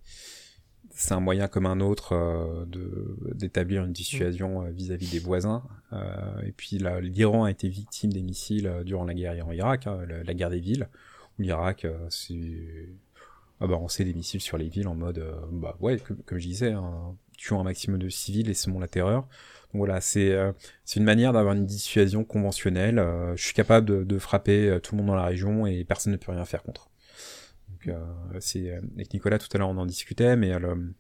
c'est un moyen comme un autre euh, de d'établir une dissuasion euh, vis-à-vis des voisins. Euh, et puis l'Iran a été victime des missiles euh, durant la guerre Iran-Irak, hein, la, guerre des villes, où l'Irak, ah bah, on sait des missiles sur les villes en mode, bah ouais, comme, comme je disais, hein, tuons un maximum de civils et semons la terreur. Donc voilà, c'est euh, c'est une manière d'avoir une dissuasion conventionnelle. Euh, je suis capable de, de frapper tout le monde dans la région et personne ne peut rien faire contre. Euh, c'est euh, avec Nicolas tout à l'heure on en discutait, mais euh, le-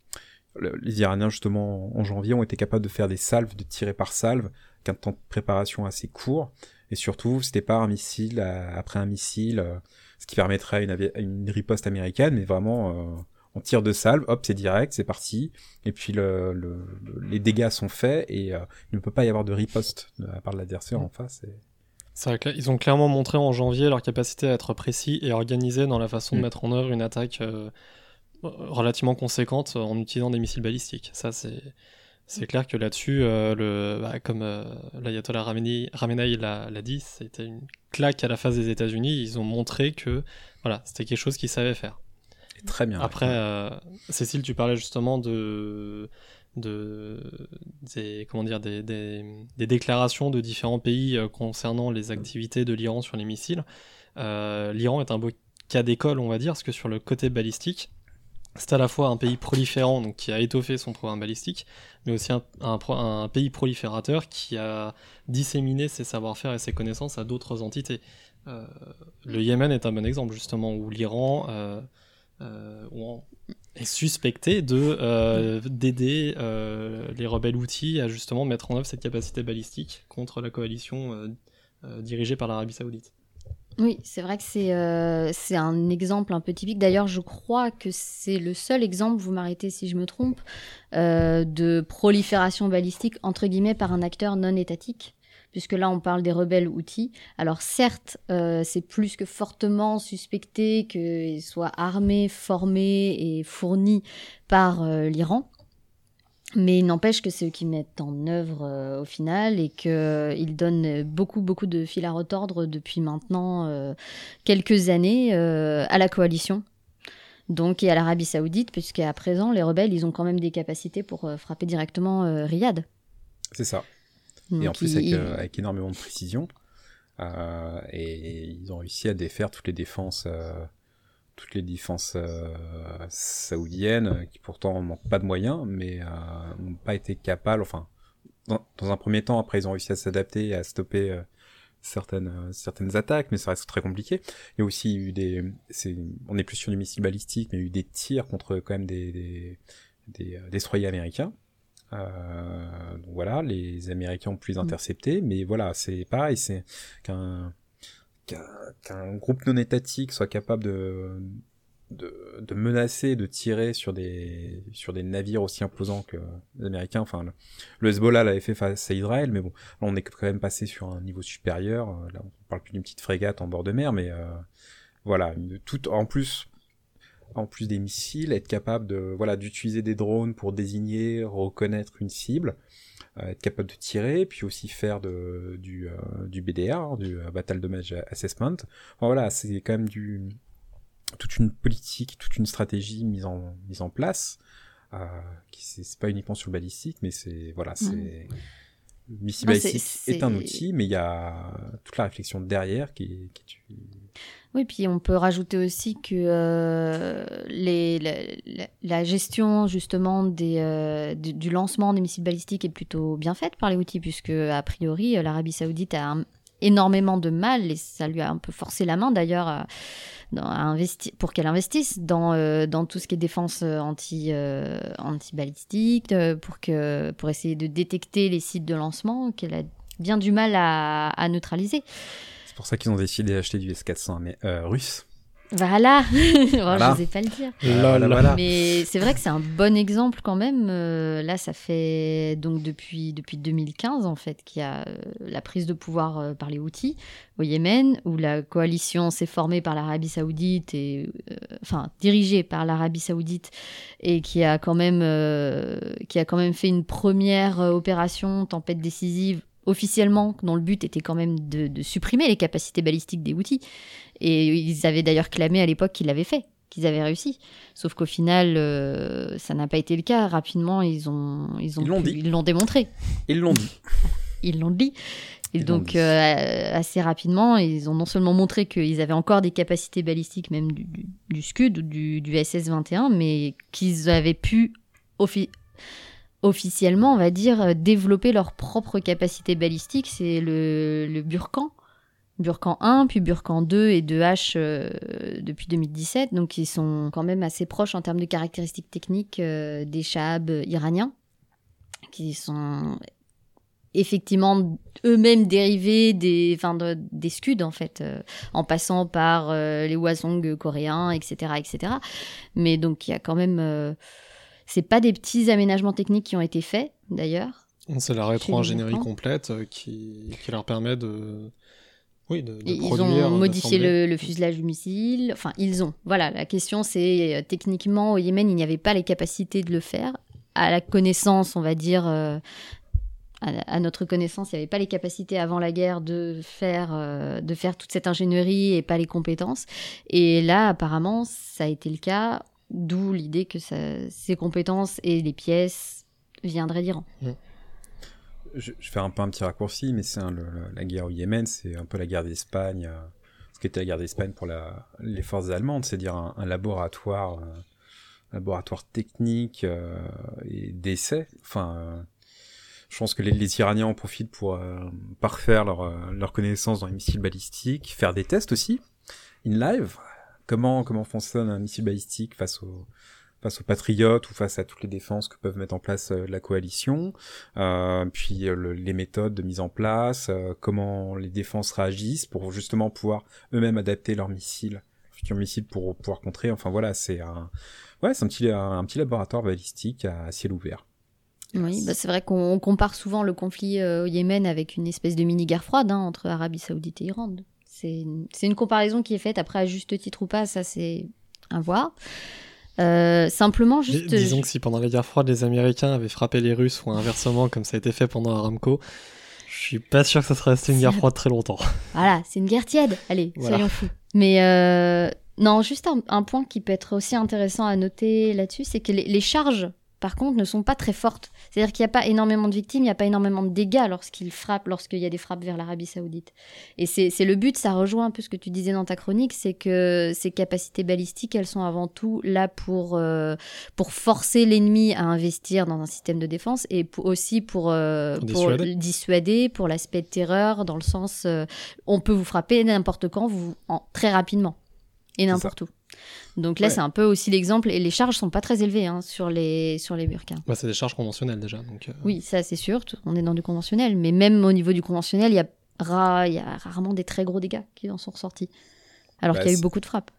le- les Iraniens justement en janvier ont été capables de faire des salves, de tirer par salve, avec un temps de préparation assez court. Et surtout, c'était pas un missile après un missile, ce qui permettrait une, riposte américaine, mais vraiment on tire de salve, hop, c'est direct, c'est parti. Et puis le, le- le- les dégâts sont faits et euh, il ne peut pas y avoir de riposte de la part de l'adversaire en face. Ils ont clairement montré en janvier leur capacité à être précis et organisés dans la façon de Mm. mettre en œuvre une attaque euh, relativement conséquente en utilisant des missiles balistiques. Ça, c'est c'est clair que là-dessus, euh, le, bah, comme euh, l'ayatollah Ramenei, Ramenei l'a l'a dit, c'était une claque à la face des États-Unis. Ils ont montré que voilà, c'était quelque chose qu'ils savaient faire. et très bien. Après, euh, Cécile, tu parlais justement de, de des, comment dire, des, déclarations de différents pays euh, concernant les activités de l'Iran sur les missiles. Euh, L'Iran est un beau cas d'école, on va dire, parce que sur le côté balistique, c'est à la fois un pays proliférant, donc qui a étoffé son programme balistique, mais aussi un, pays proliférateur qui a disséminé ses savoir-faire et ses connaissances à d'autres entités. Euh, le Yémen est un bon exemple, justement, où l'Iran est suspecté de euh, d'aider euh, les rebelles outils à justement mettre en œuvre cette capacité balistique contre la coalition euh, dirigée par l'Arabie Saoudite. Oui, c'est vrai que c'est c'est un exemple un peu typique. D'ailleurs, je crois que c'est le seul exemple, vous m'arrêtez si je me trompe, de prolifération balistique, entre guillemets, par un acteur non étatique. Puisque là, on parle des rebelles outils. Alors certes, euh, c'est plus que fortement suspecté qu'ils soient armés, formés et fournis par euh, l'Iran. Mais il n'empêche que c'est eux qui mettent en œuvre euh, au final et qu'ils donnent beaucoup, beaucoup de fil à retordre depuis maintenant quelques années à la coalition. Donc, et à l'Arabie Saoudite, puisqu'à présent, les rebelles, ils ont quand même des capacités pour frapper directement Riyad. C'est ça. Donc, et en plus, avec, euh, avec énormément de précision. Euh, et, ils ont réussi à défaire toutes les défenses, euh, toutes les défenses euh, saoudiennes, qui pourtant n'ont pas de moyens, mais euh, n'ont pas été capables. Enfin, dans, dans un premier temps, après, ils ont réussi à s'adapter et à stopper euh, certaines certaines attaques, mais ça reste très compliqué. Il y a aussi eu des, c'est, on est plus sur du missile balistique, mais il y a eu des tirs contre quand même des des, des destroyers américains. Euh, donc voilà, les Américains ont pu les intercepter, mais voilà, c'est pareil, c'est qu'un qu'un groupe non étatique soit capable de, de de menacer, de tirer sur des sur des navires aussi imposants que les Américains. Enfin, le, le Hezbollah l'avait fait face à Israël, mais bon, là on est quand même passé sur un niveau supérieur. Là, on parle plus d'une petite frégate en bord de mer, mais euh, voilà, tout en plus en plus des missiles, être capable de voilà d'utiliser des drones pour désigner, reconnaître une cible, euh, être capable de tirer, puis aussi faire de, du, euh, du BDR, hein, du euh, Battle Damage Assessment. Enfin, voilà, c'est quand même du toute une politique, toute une stratégie mise en mise en place. Euh, qui c'est c'est pas uniquement sur le balistique, mais c'est voilà, c'est le missile Non, c'est- balistique est, un c'est- outil, mais il y a toute la réflexion derrière qui, qui Oui, puis on peut rajouter aussi que euh, la, gestion justement euh, du, lancement des missiles balistiques est plutôt bien faite par les outils, puisque a priori euh, l'Arabie Saoudite a énormément de mal et ça lui a un peu forcé la main d'ailleurs pour qu'elle investisse dans, tout ce qui est défense anti, anti-balistique, pour, pour essayer de détecter les sites de lancement qu'elle a bien du mal à neutraliser. C'est pour ça qu'ils ont décidé d'acheter du S400 mais euh, russe. Voilà, (laughs) Bon, Voilà. je n'osais pas le dire. Voilà. Mais c'est vrai que c'est un bon exemple quand même. Euh, là, ça fait donc depuis, depuis 2015 en fait qu'il y a euh, la prise de pouvoir euh, par les Houthis au Yémen, où la coalition s'est formée par l'Arabie Saoudite et euh, enfin dirigée par l'Arabie Saoudite et qui a quand même euh, qui a quand même fait une première euh, opération tempête décisive officiellement, dont le but était quand même de, de supprimer les capacités balistiques des Houthis. Et ils avaient d'ailleurs clamé à l'époque qu'ils l'avaient fait, qu'ils avaient réussi. Sauf qu'au final, euh, ça n'a pas été le cas. Rapidement, ils ont, ils ont, Ils l'ont pu- dit. ils l'ont démontré, Ils l'ont dit. (laughs) ils l'ont dit. Et Ils donc, dit. euh, assez rapidement, ils ont non seulement montré qu'ils avaient encore des capacités balistiques, même du, du, du Scud ou du, du SS-21, mais qu'ils avaient pu offi- officiellement, on va dire, euh, développer leurs propres capacités balistiques. C'est le, le Burkan. Burkan 1, puis Burkan 2 et 2H euh, depuis 2017. Donc, ils sont quand même assez proches en termes de caractéristiques techniques euh, des Shahab iraniens, qui sont effectivement eux-mêmes dérivés des, enfin, de- des Scuds, en fait, en passant par les Hwasong coréens, etc., etc. Mais donc, il y a quand même... c'est pas des petits aménagements techniques qui ont été faits, d'ailleurs. C'est la rétro-ingénierie Burkans. complète euh, qui, qui leur permet de. Oui, de, Ils ont modifié le, le fuselage du missile. Enfin, ils ont. Voilà, la question c'est euh, techniquement au Yémen, il n'y avait pas les capacités de le faire. À la connaissance, on va dire, euh, à, à notre connaissance, il n'y avait pas les capacités avant la guerre de faire, euh, de faire toute cette ingénierie et pas les compétences. Et là, apparemment, ça a été le cas. D'où l'idée que ça- ces compétences et les pièces viendraient d'Iran. je, je fais un peu un petit raccourci, mais c'est la guerre au Yémen, c'est un peu la guerre d'Espagne, euh, ce qu'était la guerre d'Espagne pour les forces allemandes, c'est-à-dire un, laboratoire, euh, laboratoire technique euh, et d'essai. Enfin, je pense que les, Iraniens en profitent pour parfaire leur, leur connaissance dans les missiles balistiques, faire des tests aussi, in live. Comment, comment fonctionne un missile balistique face aux, face aux patriotes ou face à toutes les défenses que peuvent mettre en place euh, la coalition, euh, puis euh, le- les méthodes de mise en place, euh, comment les défenses réagissent pour justement pouvoir eux-mêmes adapter leurs missiles, futurs missiles pour pouvoir contrer. Enfin voilà, c'est un, ouais, c'est un petit, un, un petit laboratoire balistique à ciel ouvert. Oui, bah c'est vrai qu'on on compare souvent le conflit euh, au Yémen avec une espèce de mini-guerre froide hein, entre Arabie Saoudite et Iran. C'est une, comparaison qui est faite, après à juste titre ou pas, ça c'est à voir. Euh, simplement, Dis- juste. Disons que si pendant la guerre froide, les Américains avaient frappé les Russes ou inversement, comme ça a été fait pendant Aramco, je suis pas sûr que ça serait resté une guerre froide très longtemps. Voilà, c'est une guerre tiède. Allez, Voilà. soyons fous. Mais euh, non, juste un, un point qui peut être aussi intéressant à noter là-dessus, c'est que les, les charges, par contre, ne sont pas très fortes. C'est-à-dire qu'il n'y a pas énormément de victimes, il n'y a pas énormément de dégâts lorsqu'ils frappent, lorsqu'il y a des frappes vers l'Arabie Saoudite. Et c'est le but, ça rejoint un peu ce que tu disais dans ta chronique, c'est que ces capacités balistiques, elles sont avant tout là pour, euh, pour forcer l'ennemi à investir dans un système de défense et pour- aussi pour, euh, Pour dissuader. pour l'aspect de terreur, dans le sens euh, on peut vous frapper n'importe quand, vous, en, très rapidement, et n'importe où. Donc là, Ouais. c'est un peu aussi l'exemple, et les charges sont pas très élevées hein, sur les sur les burkas. Bah, c'est des charges conventionnelles déjà. Donc, euh, Oui, ça c'est sûr, on est dans du conventionnel, mais même au niveau du conventionnel, il y a, ra- il y a rarement des très gros dégâts qui en sont ressortis, alors Bah, qu'il y a eu beaucoup de frappes.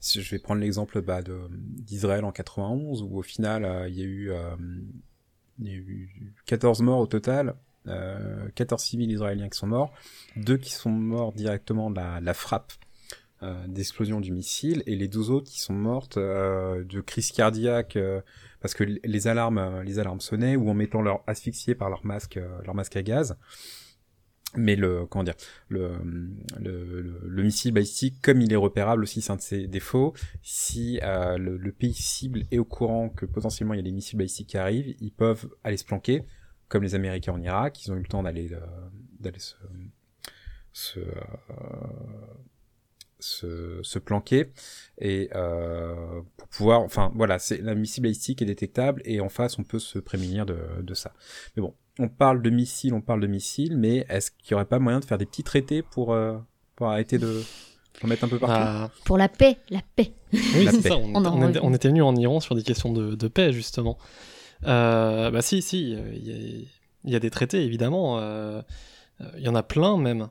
Si je vais prendre l'exemple bah, de d'Israël en 91 où au final euh, il y a eu euh, il y a eu 14 morts au total, euh, 14 civils israéliens qui sont morts, deux qui sont morts directement de la, la frappe euh, d'explosion du missile et les 12 autres qui sont mortes euh, de crise cardiaque euh, parce que les alarmes euh, les alarmes sonnaient ou en mettant leur asphyxié par leur masque euh, leur masque à gaz. Mais le comment dire le, le, le, le missile balistique, comme il est repérable aussi, c'est un de ses défauts. Si euh, le, le pays cible est au courant que potentiellement il y a des missiles balistiques qui arrivent, ils peuvent aller se planquer, comme les Américains en Irak. Ils ont eu le temps d'aller euh, d'aller se se, euh, se se planquer et euh, pour pouvoir, enfin voilà, c'est la missile balistique est détectable et en face on peut se prémunir de, de ça. Mais bon, on parle de missiles, on parle de missiles, mais est-ce qu'il y aurait pas moyen de faire des petits traités pour euh, pour arrêter de en mettre un peu partout? Bah, Pour la paix, la paix. oui, La c'est paix. ça. On, On était- en on était, revient. on était venu en Iran sur des questions de, de paix, justement. Euh, bah si, si, il y, a- il y a des traités, évidemment. Il y en a plein, même.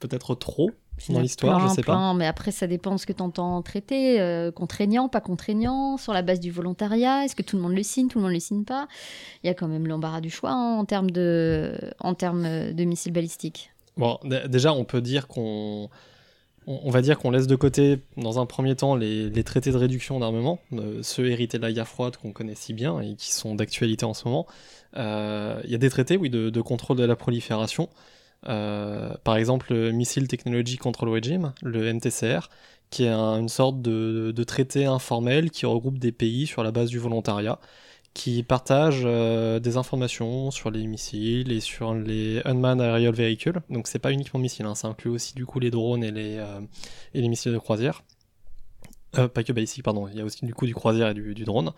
Peut-être trop dans l'histoire, je plein, sais pas. plein, Mais après, ça dépend de ce que tu entends traiter. euh, contraignant, pas contraignant, sur la base du volontariat. Est-ce que tout le monde le signe, tout le monde le signe pas? Il y a quand même l'embarras du choix hein, en termes de, en termes de missiles balistiques. Bon, déjà, on peut dire qu'on. On on va dire qu'on laisse de côté, dans un premier temps, les, les traités de réduction d'armement, euh, ceux hérités de la guerre froide qu'on connaît si bien et qui sont d'actualité en ce moment. Euh, Il y a des traités, oui, de, de contrôle de la prolifération. Euh, par exemple, le Missile Technology Control Regime, le MTCR, qui est un- une sorte de, traité informel qui regroupe des pays sur la base du volontariat, qui partagent euh, des informations sur les missiles et sur les unmanned aerial vehicles. Donc c'est pas uniquement missiles, hein, ça inclut aussi du coup les drones et les, euh, missiles de croisière. Euh, pas que basic, pardon, il y a aussi du coup du croisière et du, du drone.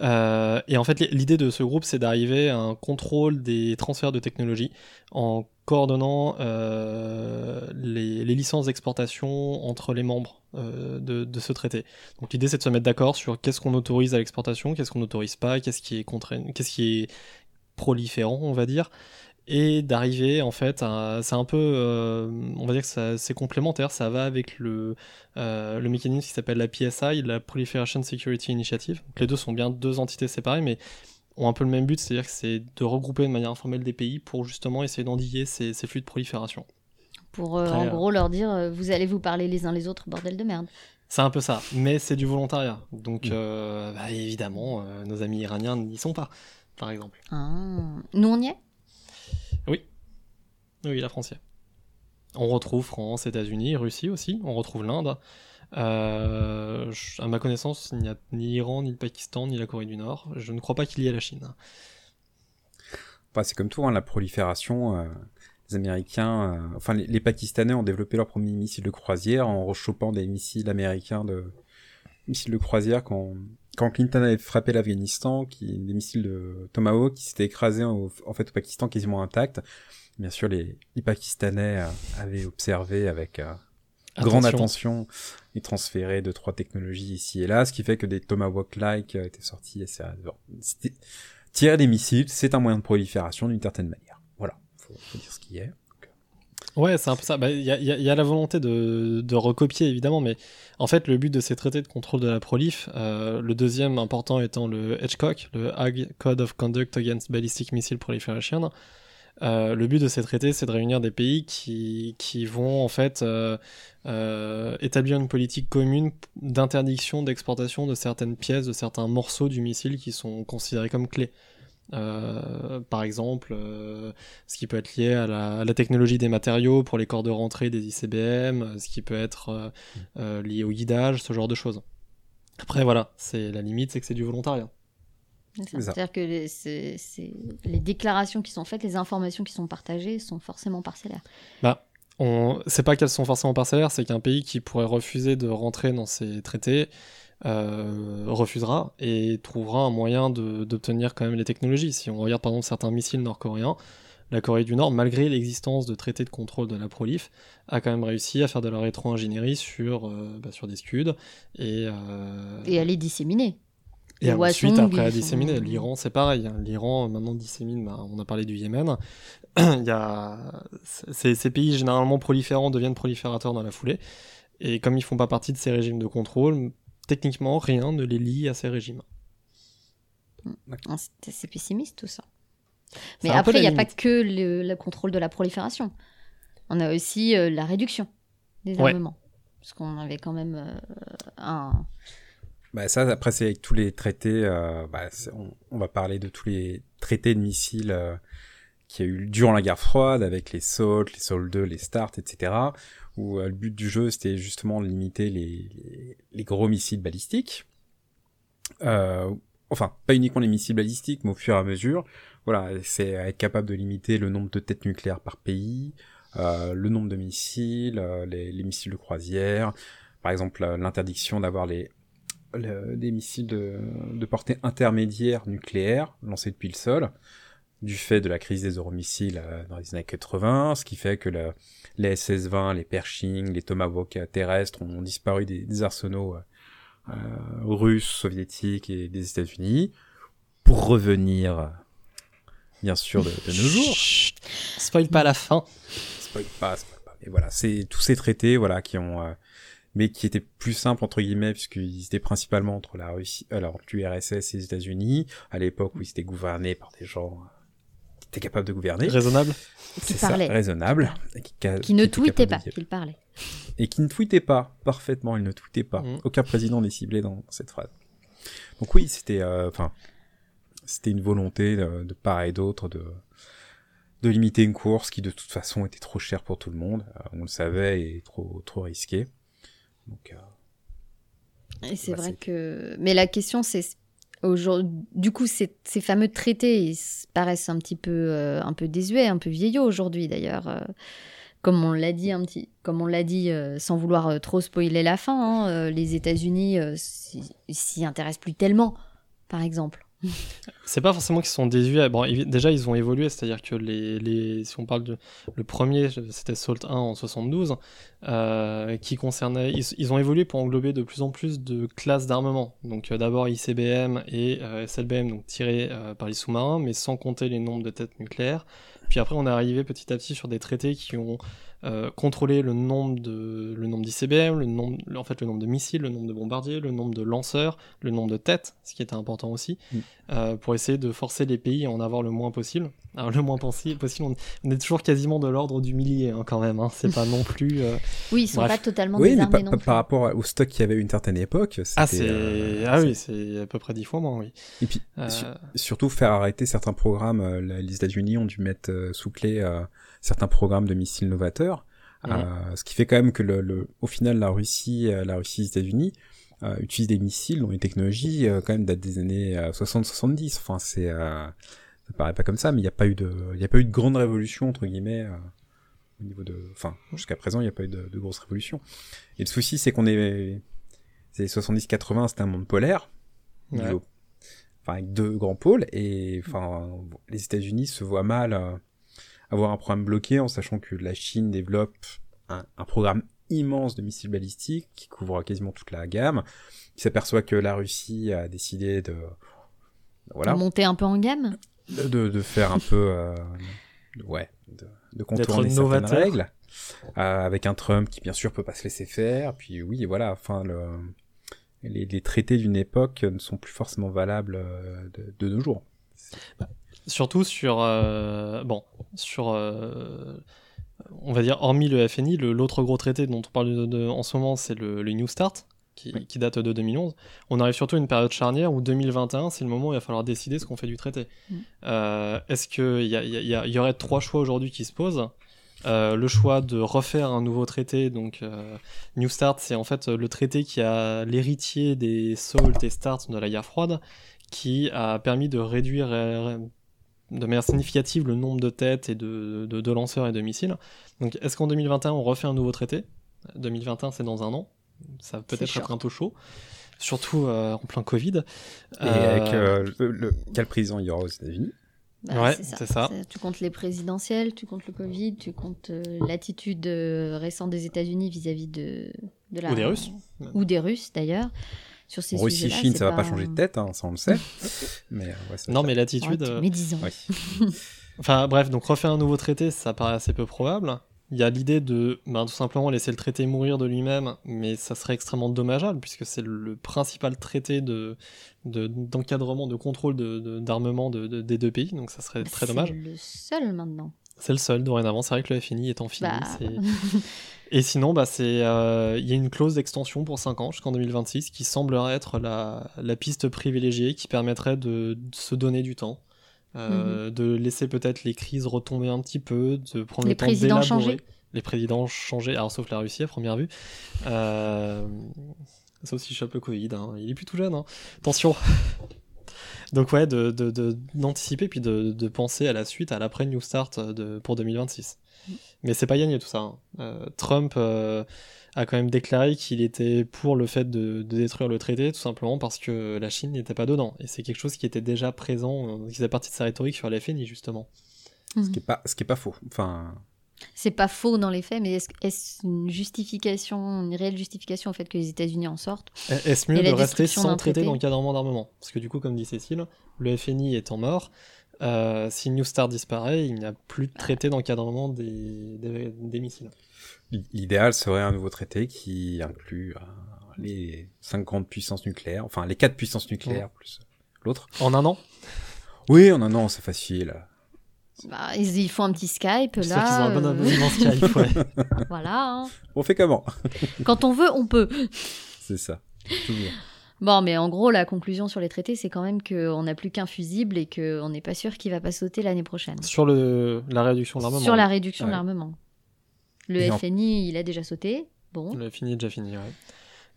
Et en fait, l'idée de ce groupe, c'est d'arriver à un contrôle des transferts de technologie en coordonnant euh, les, licences d'exportation entre les membres euh, de, ce traité. Donc l'idée, c'est de se mettre d'accord sur qu'est-ce qu'on autorise à l'exportation, qu'est-ce qu'on n'autorise pas, qu'est-ce qui est contraignant, qu'est-ce qui est proliférant, on va dire, et d'arriver en fait c'est un peu euh, on va dire que c'est complémentaire ça va avec le le mécanisme qui s'appelle la PSI la Proliferation Security Initiative les deux sont bien deux entités séparées mais ont un peu le même but c'est-à-dire que c'est de regrouper de manière informelle des pays pour justement essayer d'endiguer ces, ces flux de prolifération Pour euh, Après, en euh, gros leur dire euh, vous allez vous parler les uns les autres, bordel de merde. c'est un peu ça mais c'est du volontariat donc Mm. euh, bah, évidemment euh, nos amis iraniens n'y sont pas par exemple Ah. Nous on y est? Oui, la France y est. On retrouve France, États-Unis, Russie aussi, on retrouve l'Inde. Euh, à ma connaissance, il n'y a ni l'Iran, ni le Pakistan, ni la Corée du Nord. Je ne crois pas qu'il y ait la Chine. Enfin, c'est comme tout, hein, la prolifération. euh, les Américains, euh, enfin les, Pakistanais ont développé leur premier missile de croisière en rechopant des missiles américains de missiles de croisière quand quand Clinton avait frappé l'Afghanistan, qui des missiles de Tomahawk qui s'étaient écrasés en fait au Pakistan quasiment intacts. Bien sûr, les, Pakistanais avaient observé avec grande attention et transféré deux trois technologies ici et là, ce qui fait que des Tomahawk-like euh, étaient sortis assez bon, c'était- Tirer des missiles, c'est un moyen de prolifération d'une certaine manière. Voilà, faut, faut dire ce qui est. Ouais, c'est un peu ça. Bah, Il y, a, y a- y a la volonté de, de recopier, évidemment, mais en fait, le but de ces traités de contrôle de la prolif, euh, le deuxième important étant le HCOC, le Hague Code of Conduct Against Ballistic Missile Proliferation. Euh, le but de ces traités, c'est de réunir des pays qui, qui vont en fait euh, euh, établir une politique commune d'interdiction d'exportation de certaines pièces, de certains morceaux du missile qui sont considérés comme clés. Par exemple, ce qui peut être lié à la, à la technologie des matériaux pour les corps de rentrée des ICBM, ce qui peut être lié au guidage, ce genre de choses. Après, voilà, c'est la limite, c'est que c'est du volontariat. C'est ça. C'est ça. C'est-à-dire que les, déclarations qui sont faites, les informations qui sont partagées sont forcément parcellaires. On... C'est pas qu'elles sont forcément parcellaires, c'est qu'un pays qui pourrait refuser de rentrer dans ces traités euh, refusera et trouvera un moyen d'obtenir quand même les technologies. Si on regarde par exemple certains missiles nord-coréens, la Corée du Nord, malgré l'existence de traités de contrôle de la prolif, a quand même réussi à faire de la rétro-ingénierie sur, euh, bah, sur des scuds et, euh, Et à les disséminer. Et Les ensuite, après, à sont- disséminer. L'Iran, c'est pareil. hein. L'Iran, euh, maintenant, dissémine. bah, on a parlé du Yémen. (clears throat) Il y a... ces, pays, généralement proliférants, deviennent proliférateurs dans la foulée. Et comme ils font pas partie de ces régimes de contrôle, techniquement, rien ne les lie à ces régimes. Ah, C'est assez pessimiste tout ça. Mais après, il n'y a pas que le, le contrôle de la prolifération. On a aussi euh, la réduction des Ouais. armements. Parce qu'on avait quand même euh, un. Bah ça, après, c'est avec tous les traités. euh, bah, on, va parler de tous les traités de missiles euh, qu'il y a eu durant la guerre froide, avec les SALT, les SALT 2, les START, etc. Où euh, le but du jeu, c'était justement de limiter les, les, gros missiles balistiques. Euh, enfin, pas uniquement les missiles balistiques, mais au fur et à mesure. Voilà, c'est être capable de limiter le nombre de têtes nucléaires par pays, le nombre de missiles, les, les missiles de croisière, par exemple l'interdiction d'avoir les le- des missiles de, de portée intermédiaire nucléaire lancés depuis le sol, du fait de la crise des euromissiles euh, dans les années 80, ce qui fait que le- les SS-20, les Pershing, les Tomahawk terrestres ont disparu des, des arsenaux euh, euh, russes, soviétiques et des États-Unis, pour revenir, bien sûr, de, de nos jours. Chut, spoil pas la fin. Spoil pas, spoil pas. Mais voilà, c'est tous ces traités, voilà, qui ont, euh, mais qui étaient plus simples entre guillemets, puisqu'ils étaient principalement entre la Russie, alors l'URSS et les États-Unis, à l'époque où ils étaient gouvernés par des gens euh, qui étaient capables de gouverner. Raisonnable. Qui parlait. raisonnable. Qui, ca- Qui ne tweetait pas, qu'il parlait. Et qui ne tweetait pas, parfaitement, il ne tweetait pas. Mhm. Aucun président n'est ciblé dans cette phrase. Donc oui, c'était, euh, enfin, c'était une volonté de, de part et d'autre de, de limiter une course qui de toute façon était trop chère pour tout le monde, euh, on le savait, et trop, trop risqué. Donc, euh, Et c'est vrai que. Mais la question, c'est. aujourd'hui- Du coup, ces, ces fameux traités, ils paraissent un petit peu, euh, un peu désuets, un peu vieillots aujourd'hui d'ailleurs. euh, comme on l'a dit un petit, comme on l'a dit, euh, sans vouloir trop spoiler la fin, hein, les États-Unis s'y intéressent plus tellement, par exemple. (laughs) C'est pas forcément qu'ils sont désuets. Bon, déjà, ils ont évolué, c'est-à-dire que les, si on parle de le premier, c'était Salt 1 en 72, euh, qui concernait, ils, ont évolué pour englober de plus en plus de classes d'armement. Donc euh, d'abord ICBM et euh, SLBM, donc tirés par les sous-marins, mais sans compter les nombres de têtes nucléaires. Puis après, on est arrivé petit à petit sur des traités qui ont euh, contrôlé le nombre de le nombre d'ICBM, le nombre, en fait le nombre de missiles, le nombre de bombardiers, le nombre de lanceurs, le nombre de têtes, ce qui était important aussi euh, pour essayer de forcer les pays à en avoir le moins possible. Alors le moins possi- possible, on, on est toujours quasiment de l'ordre du millier hein, quand même. Hein. C'est pas non plus. euh, Oui, ils sont Bref. pas totalement oui, mais désarmés pa- non plus. par rapport au stock qu'il y avait une certaine époque, c'était, Ah c'est euh, ah oui c'est à peu près dix fois moins oui. Et puis, Euh, su- surtout faire arrêter certains programmes. euh, les États-Unis ont dû mettre euh, sous clé euh, certains programmes de missiles novateurs, Mhm. euh, ce qui fait quand même que le, le- au final la Russie, euh, la Russie et les États-Unis euh, utilisent des missiles dont les technologies euh, quand même datent des années 60-70. Enfin, c'est euh, ça paraît pas comme ça, mais il n'y a pas eu de, il y a pas eu de grande révolution entre guillemets. euh, au niveau de, enfin, jusqu'à présent, il n'y a pas eu de, de grosse révolution. Et le souci, c'est qu'on est, les années 70-80, c'était un monde polaire. Ouais. niveau- Enfin, avec deux grands pôles. Et enfin, les États-Unis se voient mal euh, avoir un programme bloqué en sachant que la Chine développe un, un programme immense de missiles balistiques qui couvre quasiment toute la gamme. Il s'aperçoit que la Russie a décidé de voilà Monter un peu en gamme? De, de faire un peu euh, de- ouais de, de contourner certaines novateur. règles euh, avec un Trump qui bien sûr peut pas se laisser faire puis oui voilà enfin le les, les traités d'une époque ne sont plus forcément valables euh, de, de nos jours Surtout sur euh, bon sur euh, on va dire hormis le FNI, le- l'autre gros traité dont on parle de- de- en ce moment, c'est le, le New Start. Qui, Oui. qui date de 2011. On arrive surtout à une période charnière où 2021, c'est le moment où il va falloir décider ce qu'on fait du traité. Mm. Euh, Est-ce qu'il y, a- y, a- y a- il y aurait trois choix aujourd'hui qui se posent? Euh, le choix de refaire un nouveau traité, donc euh, New Start, c'est en fait le traité qui a l'héritier des SALT et START de la guerre froide, qui a permis de réduire de manière significative le nombre de têtes et de, de- de lanceurs et de missiles. Donc est-ce qu'en 2021 on refait un nouveau traité? 2021 c'est dans un an, ça va peut-être être un peu chaud, surtout euh, en plein Covid. et avec euh, le, le- quel président il y aura aux États-Unis? Bah, Ouais, c'est ça. Tu comptes les présidentielles, tu comptes le Covid, tu comptes euh, l'attitude euh, récente des États-Unis vis-à-vis de, de la... Ou des Russes. Ou des Russes, d'ailleurs. Sur ces Russie sujets-là, Chine c'est ça va pas changer de tête hein, ça on le sait (laughs) mais euh, ouais, ça- Non mais l'attitude... euh, mais disons. oui. (laughs) Enfin bref, donc refaire un nouveau traité, ça paraît assez peu probable. Il y a l'idée de ben, tout simplement laisser le traité mourir de lui-même, mais ça serait extrêmement dommageable, puisque c'est le principal traité de de- d'encadrement, de, contrôle de- d'armement de, de- des deux pays, donc ça serait très C'est dommage. le seul maintenant. C'est le seul dorénavant, c'est vrai que le FNI étant fini. Bah. (laughs) Et sinon, bah, euh, il y a une clause d'extension pour 5 ans jusqu'en 2026 qui semblerait être la, la piste privilégiée qui permettrait de, de se donner du temps, euh, de laisser peut-être les crises retomber un petit peu, de prendre Les le temps présidents d'élaborer. changer. Les présidents changer, alors sauf la Russie à première vue. Euh, ça aussi, chope le Covid, hein. il est plus tout jeune. hein. Attention Donc ouais, de, de, de- d'anticiper puis de, de penser à la suite, à l'après New Start euh, de, pour 2026. Mais c'est pas gagné tout ça. hein. Euh, Trump euh, a quand même déclaré qu'il était pour le fait de, de détruire le traité, tout simplement parce que la Chine n'était pas dedans. Et c'est quelque chose qui était déjà présent, qui faisait partie de sa rhétorique sur la FNI, justement. ce qui est pas ce qui est pas faux enfin C'est pas faux dans les faits, mais est-ce une justification, une réelle justification au fait que les États-Unis en sortent Est-ce mieux de rester sans traité traité d'encadrement d'armement? Parce que du coup, comme dit Cécile, le FNI étant mort, euh, si New Star disparaît, il n'y a plus de traité d'encadrement des, des, des missiles. L'idéal serait un nouveau traité qui inclut euh, les cinq grandes puissances nucléaires, enfin les quatre puissances nucléaires plus l'autre. En un an? Oui, en un an, c'est facile. Bah, ils, ils font un petit Skype J'espère qu'ils ont là. un bon euh, abonnement (laughs) Skype, ouais. voilà. hein. On fait comment? Quand on veut, on peut. C'est ça. Toujours. Bon, mais en gros, la conclusion sur les traités, c'est quand même qu'on n'a plus qu'un fusible et qu'on n'est pas sûr qu'il va pas sauter l'année prochaine. Sur le, la réduction de l'armement. Sur la réduction Ouais. de l'armement. Le Et en- FNI, il a déjà sauté. Bon. Le FNI est déjà fini, ouais.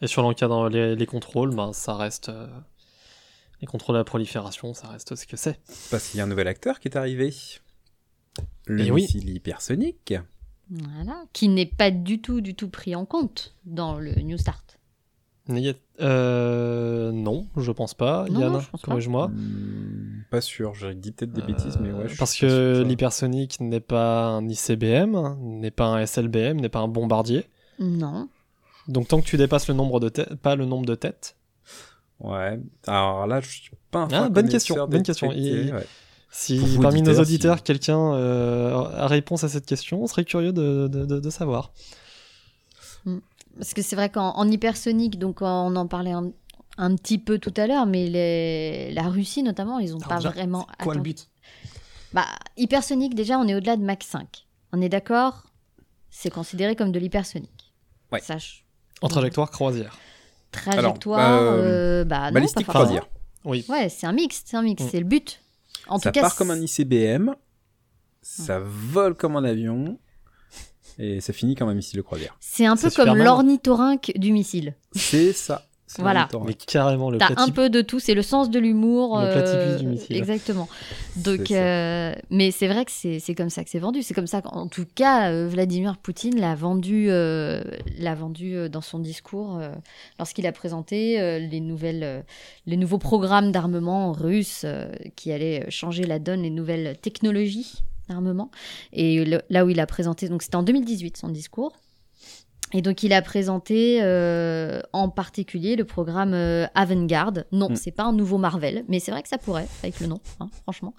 Et sur l'encadrement, les, les contrôles, ben, ça reste... euh, les contrôles à la prolifération, ça reste ce que c'est. Parce qu'il y a un nouvel acteur qui est arrivé. Le oui. missile hypersonique. Voilà. Qui n'est pas du tout, du tout pris en compte dans le New Start. Euh, non, je pense pas. Non, Yann, non, je pense pas. corrige-moi. Hmm, pas sûr, je dis peut-être des bêtises, mais ouais. je Euh, Parce suis que l'hypersonique n'est pas un ICBM, n'est pas un SLBM, n'est pas un bombardier. Non. Donc tant que tu dépasses le nombre de têtes, pas le nombre de têtes. Ouais. Alors là, je suis pas un Ah, bonne question, bonne question. traités, Il- ouais. Si Pour parmi nos auditeurs, si- quelqu'un euh, a réponse à cette question, on serait curieux de, de- de- de savoir. Parce que c'est vrai qu'en en hypersonique, donc on en parlait un, un petit peu tout à l'heure, mais les, la Russie notamment, ils n'ont Alors pas déjà, vraiment. Quoi le attendu- but? Bah, hypersonique, déjà, on est au-delà de Mach 5. On est d'accord C'est considéré comme de l'hypersonique. Ouais. Je- En trajectoire croisière. Trajectoire, euh, euh, bah non, pas croisière. Oui. Ouais, c'est un mix, c'est un mix, Mm. c'est le but. En ça tout cas, part comme un ICBM, ça vole comme un avion, et ça finit comme un missile de croisière. c'est un peu comme l'ornithorynque du missile. C'est ça. Voilà. Mais carrément, le T'as un peu de tout, c'est le sens de l'humour. Le euh, du missile. Exactement. Donc, euh, mais c'est vrai que c'est c'est comme ça que c'est vendu. C'est comme ça qu'en tout cas, euh, Vladimir Poutine l'a vendu, euh, l'a vendu dans son discours euh, lorsqu'il a présenté euh, les nouvelles, euh, les nouveaux programmes d'armement russes euh, qui allaient changer la donne, les nouvelles technologies d'armement. Et le- là où il a présenté, donc c'était en 2018 son discours. Et donc il a présenté euh, en particulier le programme euh, Avangard. Non, Mm. c'est pas un nouveau Marvel, mais c'est vrai que ça pourrait avec le nom, hein, franchement.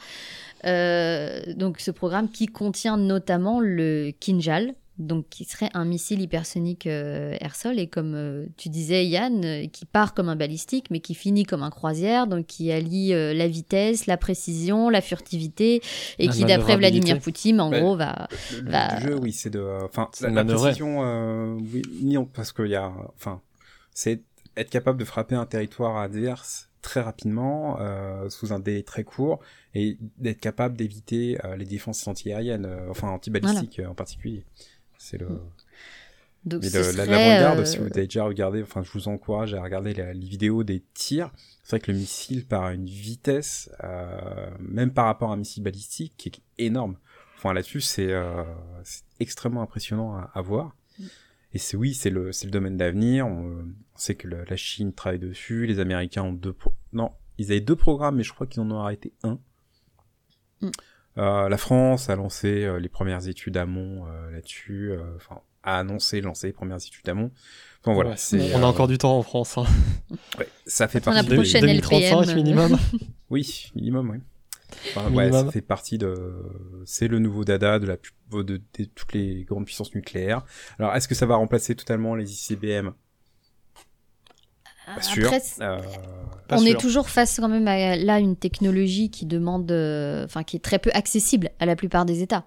Euh, donc ce programme qui contient notamment le Kinjal, donc qui serait un missile hypersonique euh, air-sol et comme euh, tu disais Yann, euh, qui part comme un balistique mais qui finit comme un croisière, donc qui allie euh, la vitesse, la précision, la furtivité et La qui d'après. Vladimir Poutine en Ouais. gros va Le, du jeu, oui, c'est de, enfin, c'est la, la précision, euh, oui, non, parce qu'il y a, enfin, c'est être capable de frapper un territoire adverse très rapidement, euh, sous un délai très court, et d'être capable d'éviter euh, les défenses anti-aériennes, euh, enfin anti-balistiques euh, en particulier. C'est le, donc serait, la- l'avant-garde, euh, si vous avez déjà regardé, enfin, je vous encourage à regarder la- les vidéos des tirs. C'est vrai que le missile part à une vitesse, euh, même par rapport à un missile balistique, qui est énorme. Enfin, là-dessus, c'est euh, extrêmement impressionnant à, à voir. Et c'est oui, c'est le, le domaine d'avenir. On, on sait que le- la Chine travaille dessus. Les Américains ont deux, non, ils avaient deux programmes, mais je crois qu'ils en ont arrêté un. Mm. Euh, la France a lancé euh, les premières études amont euh, là-dessus. euh, Enfin, a annoncé lancer les premières études amont. Enfin voilà, Ouais. c'est. On a encore du temps en France. Hein. (laughs) ouais, ça fait On partie. prochaine 2035 LPM. minimum. (laughs) Oui, minimum, oui. Enfin, ouais, ça fait partie de. C'est le nouveau dada de la pu- de, de- de toutes les grandes puissances nucléaires. Alors, est-ce que ça va remplacer totalement les ICBM Pas sûr. Après, Euh, Pas on sûr. est toujours face quand même à là une technologie qui demande, euh, enfin qui est très peu accessible à la plupart des États.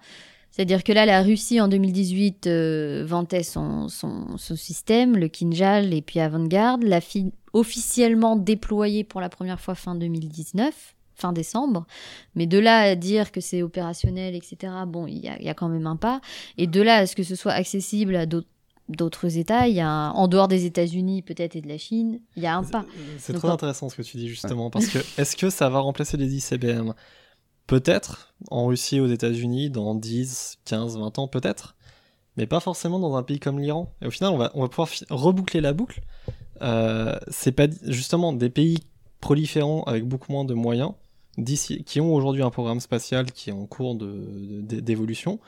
C'est-à-dire que là, la Russie en 2018 euh, vantait son, son, son système, le Kinjal et puis Avangard, l'a fi- officiellement déployé pour la première fois fin 2019, fin décembre. Mais de là à dire que c'est opérationnel, etc., bon, il y a, il y a quand même un pas. Et de là à ce que ce soit accessible à d'autres d'autres États, il y a un- en dehors des États-Unis peut-être et de la Chine, il y a un pas. C'est on- intéressant ce que tu dis justement, parce que (laughs) est-ce que ça va remplacer les ICBM Peut-être, en Russie, aux États-Unis, dans 10, 15, 20 ans, peut-être, mais pas forcément dans un pays comme l'Iran. Et au final, on va, on va pouvoir fi- reboucler la boucle. Euh, c'est pas justement des pays proliférants avec beaucoup moins de moyens, d'ici, qui ont aujourd'hui un programme spatial qui est en cours de- de- d'évolution,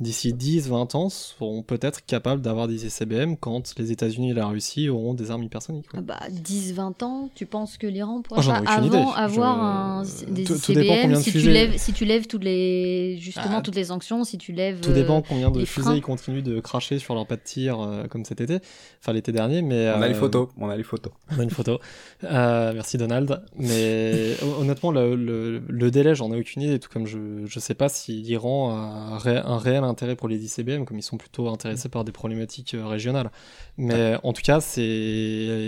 d'ici 10, 20 ans, seront peut-être capables d'avoir des ICBM quand les États-Unis et la Russie auront des armes hypersoniques. Ah bah, 10-20 ans, tu penses que l'Iran pourrait Oh, pas avant idée. avoir Je- un, des tout- tout dépend ICBM combien de si, tu lèves, si tu lèves toutes les, justement, Ah, toutes les sanctions, si tu lèves... Tout euh, dépend combien de fusées freins. ils continuent de cracher sur leur pas de tir euh, comme cet été, enfin l'été dernier, mais On a les euh, photos. On a les photos. On a une photo. Euh, merci Donald. Mais (laughs) hon- honnêtement, le, le, le délai, j'en ai aucune idée. Tout comme je je sais pas si l'Iran a ré- un réel intérêt pour les ICBM, comme ils sont plutôt intéressés par des problématiques euh, régionales. Mais en tout cas, c'est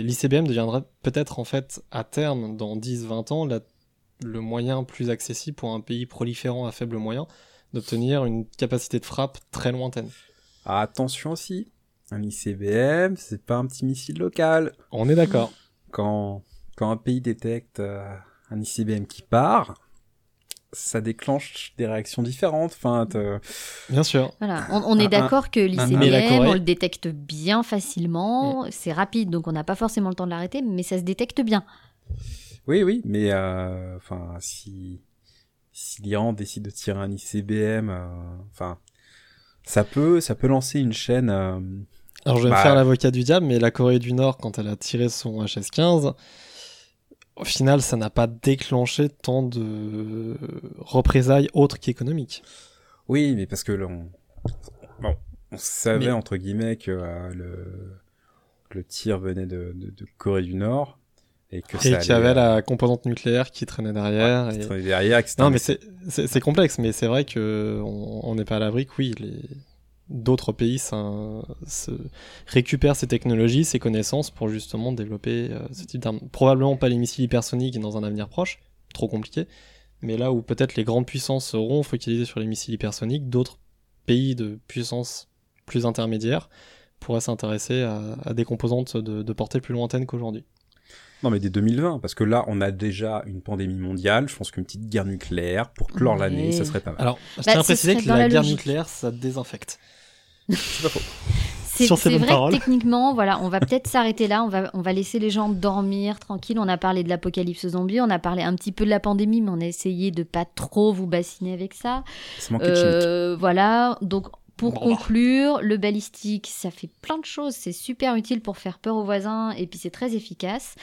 l'ICBM deviendra peut-être en fait à terme, dans 10-20 ans, la- le moyen plus accessible pour un pays proliférant à faible moyen d'obtenir une capacité de frappe très lointaine. Attention aussi. Un ICBM, c'est pas un petit missile local. On est d'accord. Quand, quand un pays détecte euh, un ICBM qui part, ça déclenche des réactions différentes. Enfin, Bien sûr. Voilà, on, on est d'accord que l'ICBM, on le détecte bien Mm. facilement, c'est rapide, donc on n'a pas forcément le temps de l'arrêter, mais ça se détecte bien. Oui, oui, mais euh, enfin, si si l'Iran décide de tirer un ICBM, euh, enfin, ça peut ça peut lancer une chaîne. euh, Alors je vais Bah, me faire l'avocat du diable, mais la Corée du Nord, quand elle a tiré son HS-15, au final, ça n'a pas déclenché tant de représailles autres qu'économiques. Oui, mais parce que là, on, bon, on savait Mais- entre guillemets que euh, le le tir venait de, de, de Corée du Nord et que Et qu'il y avait la composante nucléaire qui traînait derrière. qui et- traînait derrière. et que c'était Non, mais c'est- complexe, mais c'est vrai que on n'est pas à l'abri que oui, les... d'autres pays se récupèrent ces technologies, ces connaissances pour justement développer euh, ce type d'armes. Probablement pas les missiles hypersoniques dans un avenir proche, trop compliqué, mais là où peut-être les grandes puissances seront focalisées sur les missiles hypersoniques, d'autres pays de puissance plus intermédiaire pourraient s'intéresser à, des composantes de portée plus lointaine qu'aujourd'hui. Non, mais dès 2020, parce que là, on a déjà une pandémie mondiale. Je pense qu'une petite guerre nucléaire pour clore Ouais. l'année, ça serait pas mal. Alors, je Bah, tiens à préciser que la la guerre logique. nucléaire, ça désinfecte. (laughs) C'est pas faux. C'est Sur ces c'est bonnes vrai paroles. que techniquement, voilà, on va peut-être s'arrêter là. On va, on va laisser les gens dormir tranquille. On a parlé de l'apocalypse zombie, on a parlé un petit peu de la pandémie, mais on a essayé de pas trop vous bassiner avec ça. Euh, voilà, donc pour Bon. conclure, le balistique, ça fait plein de choses. C'est super utile pour faire peur aux voisins et puis c'est très efficace.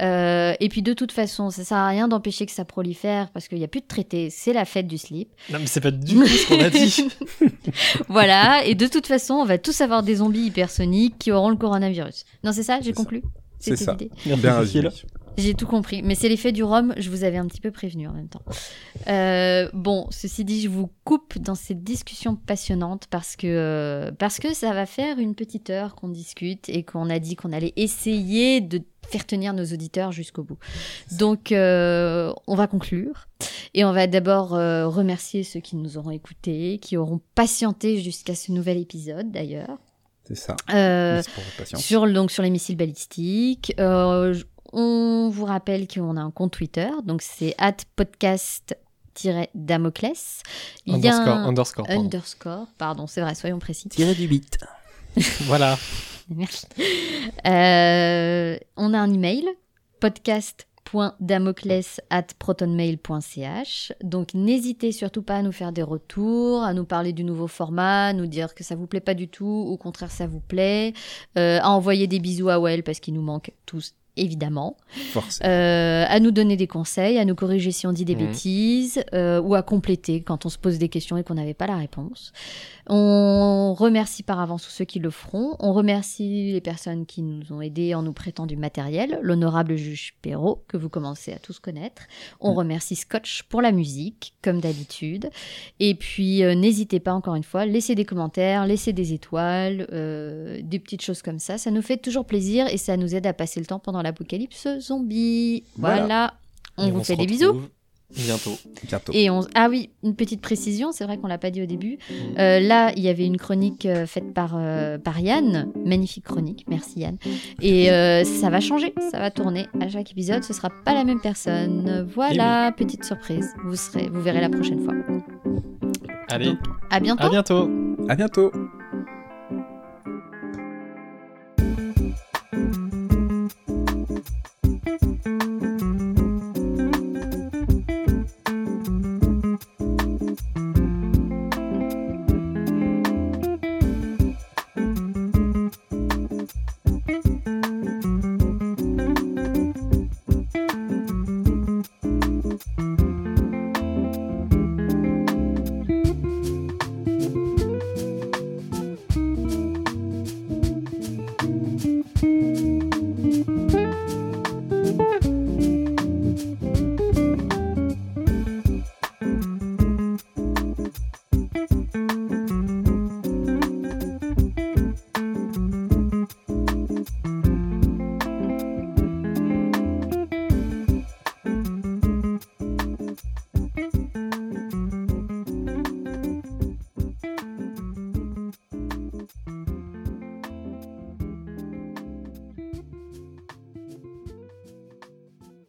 Euh, et puis de toute façon, ça sert à rien d'empêcher que ça prolifère parce qu'il n'y a plus de traité. C'est la fête du slip. Non, mais c'est pas du tout ce qu'on a dit. (laughs) (laughs) voilà, et de toute façon, on va tous avoir des zombies hypersoniques qui auront le coronavirus. Non, c'est ça, j'ai C'est ça. conclu? C'est ça. Bien résumé. J'ai tout compris, mais c'est l'effet du rhum, je vous avais un petit peu prévenu en même temps. Euh, bon, ceci dit, je vous coupe dans cette discussion passionnante parce que, euh, parce que ça va faire une petite heure qu'on discute et qu'on a dit qu'on allait essayer de faire tenir nos auditeurs jusqu'au bout. Donc, euh, on va conclure et on va d'abord euh, remercier ceux qui nous auront écoutés, qui auront patienté jusqu'à ce nouvel épisode d'ailleurs. C'est ça. Euh, pour votre patience. sur, donc, sur les missiles balistiques. Euh, on vous rappelle qu'on a un compte Twitter, donc c'est at podcast-damoclès. Il y a Underscore, un underscore, pardon. underscore, pardon, c'est vrai, soyons précis. Tirer du bit. (laughs) Voilà. Merci. Euh, on a un email, podcast.damoclès at protonmail.ch. Donc n'hésitez surtout pas à nous faire des retours, à nous parler du nouveau format, à nous dire que ça vous plaît pas du tout, au contraire ça vous plaît, euh, à envoyer des bisous à Well parce qu'il nous manque tous évidemment, euh, à nous donner des conseils, à nous corriger si on dit des Mhm. bêtises, euh, ou à compléter quand on se pose des questions et qu'on n'avait pas la réponse. On remercie par avance tous ceux qui le feront. On remercie les personnes qui nous ont aidés en nous prêtant du matériel. L'honorable juge Perrault, que vous commencez à tous connaître. On remercie Scotch pour la musique, comme d'habitude. Et puis, euh, n'hésitez pas, encore une fois, laissez des commentaires, laissez des étoiles, des petites choses comme ça. Ça nous fait toujours plaisir et ça nous aide à passer le temps pendant l'apocalypse zombie. Voilà. Voilà. On Et vous fait des bisous. Bientôt. Bientôt. Et on... Ah oui, une petite précision, c'est vrai qu'on l'a pas dit au début. Euh, là, il y avait une chronique euh, faite par, euh, par Yann, magnifique chronique, merci Yann. Et euh, ça va changer, ça va tourner à chaque épisode, ce sera pas la même personne. Voilà, petite surprise, vous, serez, vous verrez la prochaine fois. Allez, Donc, à bientôt à bientôt. À bientôt.